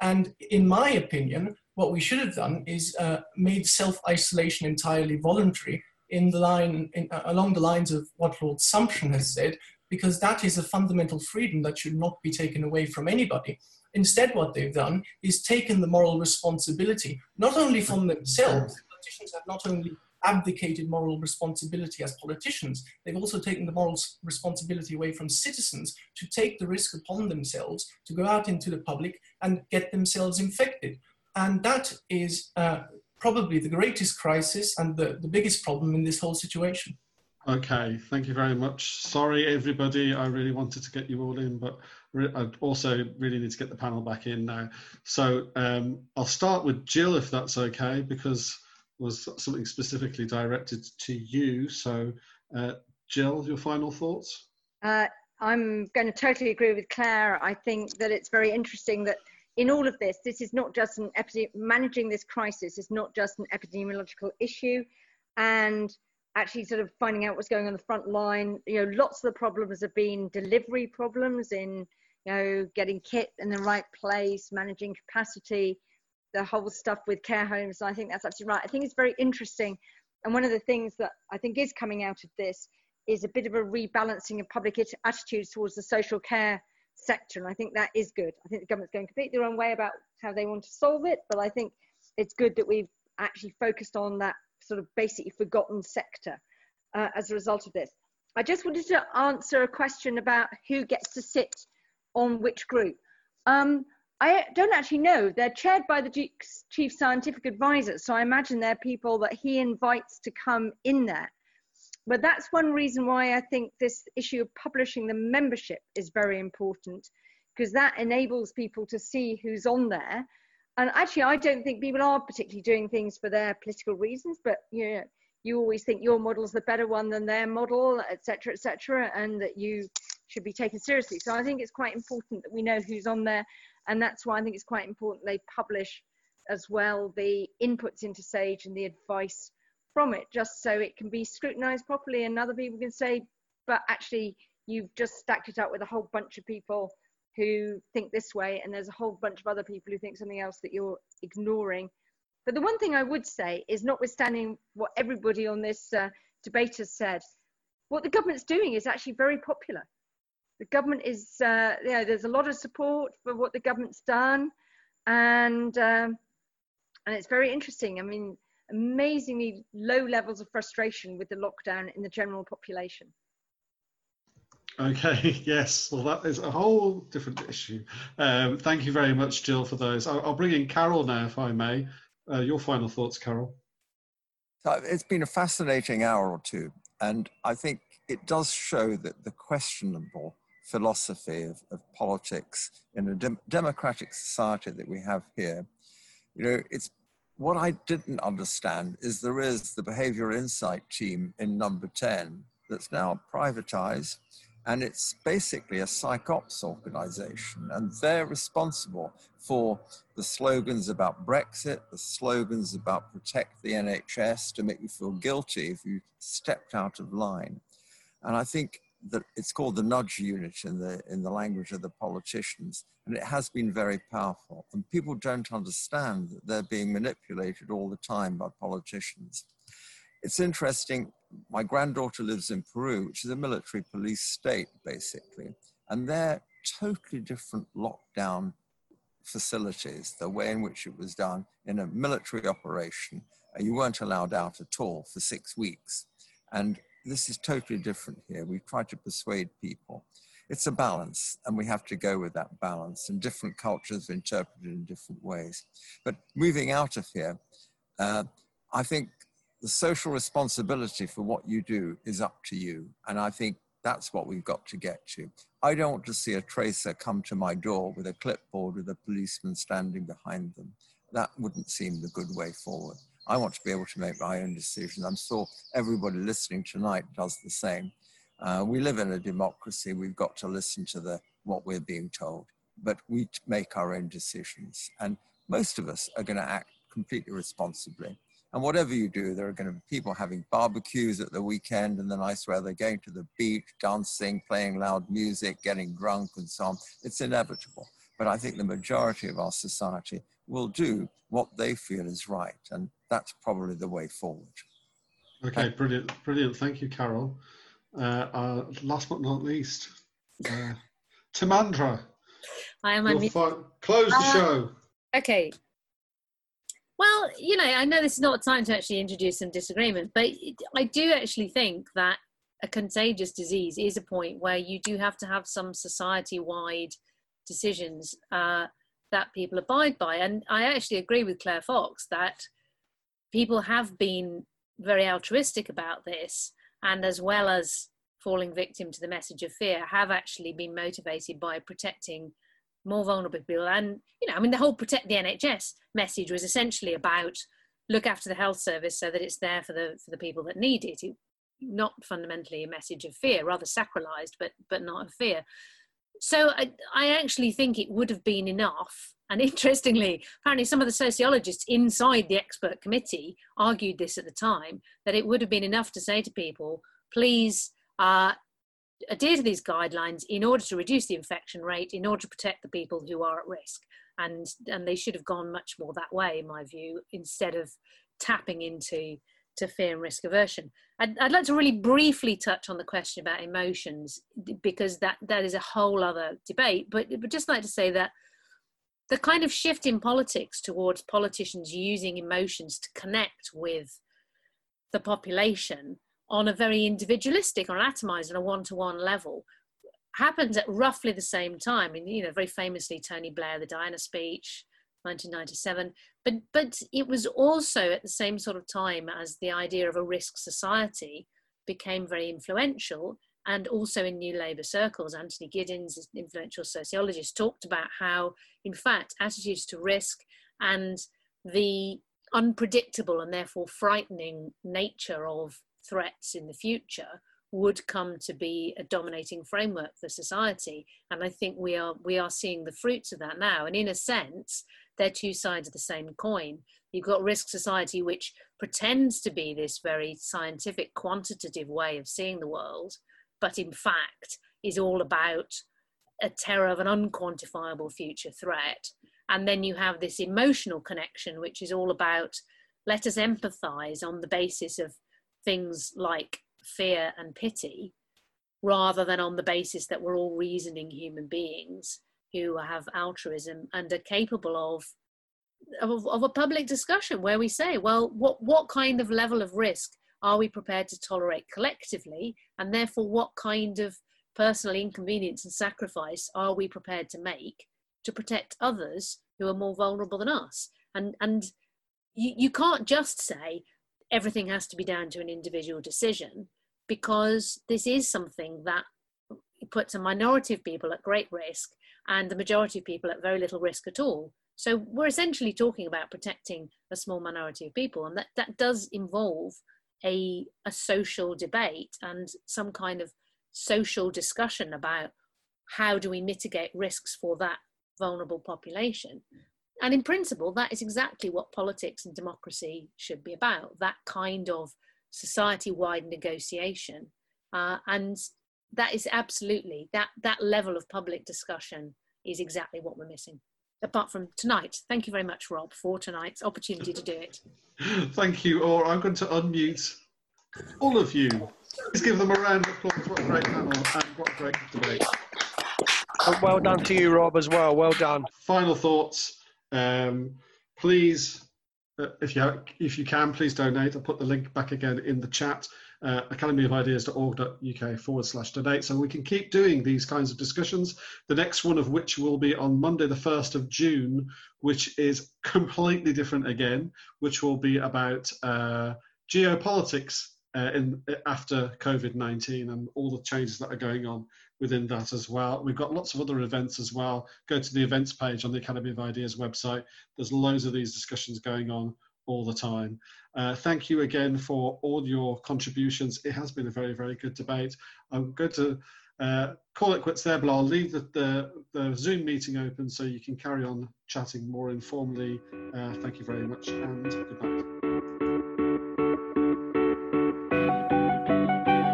And in my opinion, what we should have done is uh, made self-isolation entirely voluntary in the line, in, uh, along the lines of what Lord Sumption has said, because that is a fundamental freedom that should not be taken away from anybody. Instead, what they've done is taken the moral responsibility, not only from themselves, politicians have not only abdicated moral responsibility as politicians, they've also taken the moral responsibility away from citizens to take the risk upon themselves to go out into the public and get themselves infected. And that is uh, probably the greatest crisis and the, the biggest problem in this whole situation. Okay, thank you very much. Sorry, everybody. I really wanted to get you all in, but I also really need to get the panel back in now. So um, I'll start with Jill, if that's okay, because was something specifically directed to you. So, uh, Jill, your final thoughts? Uh, I'm going to totally agree with Clare. I think that it's very interesting that in all of this, this is not just an managing this crisis is not just an epidemiological issue, and actually sort of finding out what's going on the front line. You know, lots of the problems have been delivery problems in you know getting kit in the right place, managing capacity, the whole stuff with care homes. And I think that's absolutely right. I think it's very interesting, and one of the things that I think is coming out of this is a bit of a rebalancing of public attitudes towards the social care sector. And I think that is good. I think the government's going completely the wrong way about how they want to solve it, but I think it's good that we've actually focused on that sort of basically forgotten sector uh, as a result of this. I just wanted to answer a question about who gets to sit on which group. Um, I don't actually know. They're chaired by the chief scientific advisor, so I imagine they're people that he invites to come in there but that's one reason why I think this issue of publishing the membership is very important because that enables people to see who's on there. And actually, I don't think people are particularly doing things for their political reasons, but you know, you always think your model's the better one than their model, etc., etc., and that you should be taken seriously. So I think it's quite important that we know who's on there, and that's why I think it's quite important they publish as well the inputs into SAGE and the advice from it just so it can be scrutinized properly and other people can say but actually you've just stacked it up with a whole bunch of people who think this way and there's a whole bunch of other people who think something else that you're ignoring. But the one thing i would say is notwithstanding what everybody on this uh, debate has said what the government's doing is actually very popular the government is uh, you know, there's a lot of support for what the government's done and um, and it's very interesting i mean amazingly low levels of frustration with the lockdown in the general population. Okay, yes. Well, that is a whole different issue. Um, thank you very much, Jill, for those. I'll, I'll bring in Karol now, if I may. Uh, your final thoughts, Karol. So it's been a fascinating hour or two, and I think it does show that the questionable philosophy of, of politics in a dem democratic society that we have here, you know, it's what I didn't understand is there is the behavioral insight team in number 10 that's now privatized and it's basically a psyops organization and they're responsible for the slogans about brexit the slogans about protect the nhs to make you feel guilty if you stepped out of line. And i think that it's called the nudge unit in the in the language of the politicians and it has been very powerful. And people don't understand that they're being manipulated all the time by politicians. It's interesting my granddaughter lives in peru which is a military police state basically and they're totally different lockdown facilities, the way in which it was done in a military operation, you weren't allowed out at all for six weeks. And this is totally different here. We try to persuade people. It's a balance, and we have to go with that balance. And different cultures are interpreted in different ways. But moving out of here, uh, I think the social responsibility for what you do is up to you. And I think that's what we've got to get to. I don't want to see a tracer come to my door with a clipboard with a policeman standing behind them. That wouldn't seem the good way forward. I want to be able to make my own decisions. I'm sure everybody listening tonight does the same. Uh, we live in a democracy. We've got to listen to the what we're being told, but we make our own decisions. And most of us are going to act completely responsibly. And whatever you do, there are going to be people having barbecues at the weekend and the nice weather, going to the beach, dancing, playing loud music, getting drunk, and so on. It's inevitable. But I think the majority of our society will do what they feel is right. And that's probably the way forward. Okay, brilliant, brilliant. Thank you, Karol. Uh, uh, last but not least, uh, Timandra. I am. Close the Uh, show. Okay. Well, you know, I know this is not a time to actually introduce some disagreement, but I do actually think that a contagious disease is a point where you do have to have some society-wide decisions uh, that people abide by. And I actually agree with Claire Fox that people have been very altruistic about this, and as well as falling victim to the message of fear, have actually been motivated by protecting more vulnerable people. And, you know, I mean, the whole protect the NHS message was essentially about look after the health service so that it's there for the for the people that need it. it not fundamentally a message of fear, rather sacralized, but but not of fear. So I, I actually think it would have been enough. And interestingly, apparently some of the sociologists inside the expert committee argued this at the time that it would have been enough to say to people, please uh, adhere to these guidelines in order to reduce the infection rate, in order to protect the people who are at risk. And, and they should have gone much more that way, in my view, instead of tapping into to fear and risk aversion. I'd, I'd like to really briefly touch on the question about emotions because that, that is a whole other debate. But, but just like to say that the kind of shift in politics towards politicians using emotions to connect with the population on a very individualistic or atomized on a one-to-one level happens at roughly the same time. And you know, very famously, Tony Blair, the Diana speech, 1997. But but it was also at the same sort of time as the idea of a risk society became very influential. And also in New Labour circles, Anthony Giddens, influential sociologist, talked about how, in fact, attitudes to risk and the unpredictable and therefore frightening nature of threats in the future would come to be a dominating framework for society and i think we are we are seeing the fruits of that now and in a sense they're two sides of the same coin. You've got risk society which pretends to be this very scientific quantitative way of seeing the world but in fact is all about a terror of an unquantifiable future threat. And then you have this emotional connection which is all about let us empathize on the basis of things like fear and pity rather than on the basis that we're all reasoning human beings who have altruism and are capable of of, of a public discussion where we say well what what kind of level of risk are we prepared to tolerate collectively? And therefore what kind of personal inconvenience and sacrifice are we prepared to make to protect others who are more vulnerable than us? And and you, you can't just say everything has to be down to an individual decision because this is something that puts a minority of people at great risk and the majority of people at very little risk at all. So we're essentially talking about protecting a small minority of people, and that, that does involve a, a social debate and some kind of social discussion about how do we mitigate risks for that vulnerable population. And in principle, that is exactly what politics and democracy should be about that kind of society wide negotiation. Uh, and that is absolutely, that, that level of public discussion is exactly what we're missing. Apart from tonight. Thank you very much, Rob, for tonight's opportunity to do it. Thank you. Or I'm going to unmute all of you. Please give them a round of applause. What a great panel and what a great debate. And well done to you, Rob, as well. Well done. Final thoughts. Um, please, uh, if you if you can, please donate. I'll put the link back again in the chat. Uh, academyofideas.org.uk forward slash donate so we can keep doing these kinds of discussions. The next one of which will be on Monday, the 1st of June, which is completely different again, which will be about uh, geopolitics uh, in after COVID 19 and all the changes that are going on within that as well. We've got lots of other events as well. Go to the events page on the Academy of Ideas website. There's loads of these discussions going on all the time. Uh, thank you again for all your contributions. It has been a very, very good debate. I'm going to uh, call it quits there, but I'll leave the, the, the, Zoom meeting open so you can carry on chatting more informally. Uh, thank you very much and good.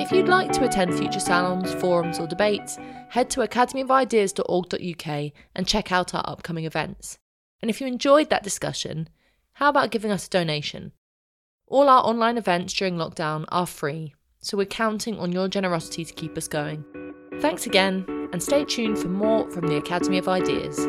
If you'd like to attend future salons, forums, or debates, head to academyofideas.org.uk and check out our upcoming events. And if you enjoyed that discussion, how about giving us a donation? All our online events during lockdown are free, so we're counting on your generosity to keep us going. Thanks again, and stay tuned for more from the Academy of Ideas.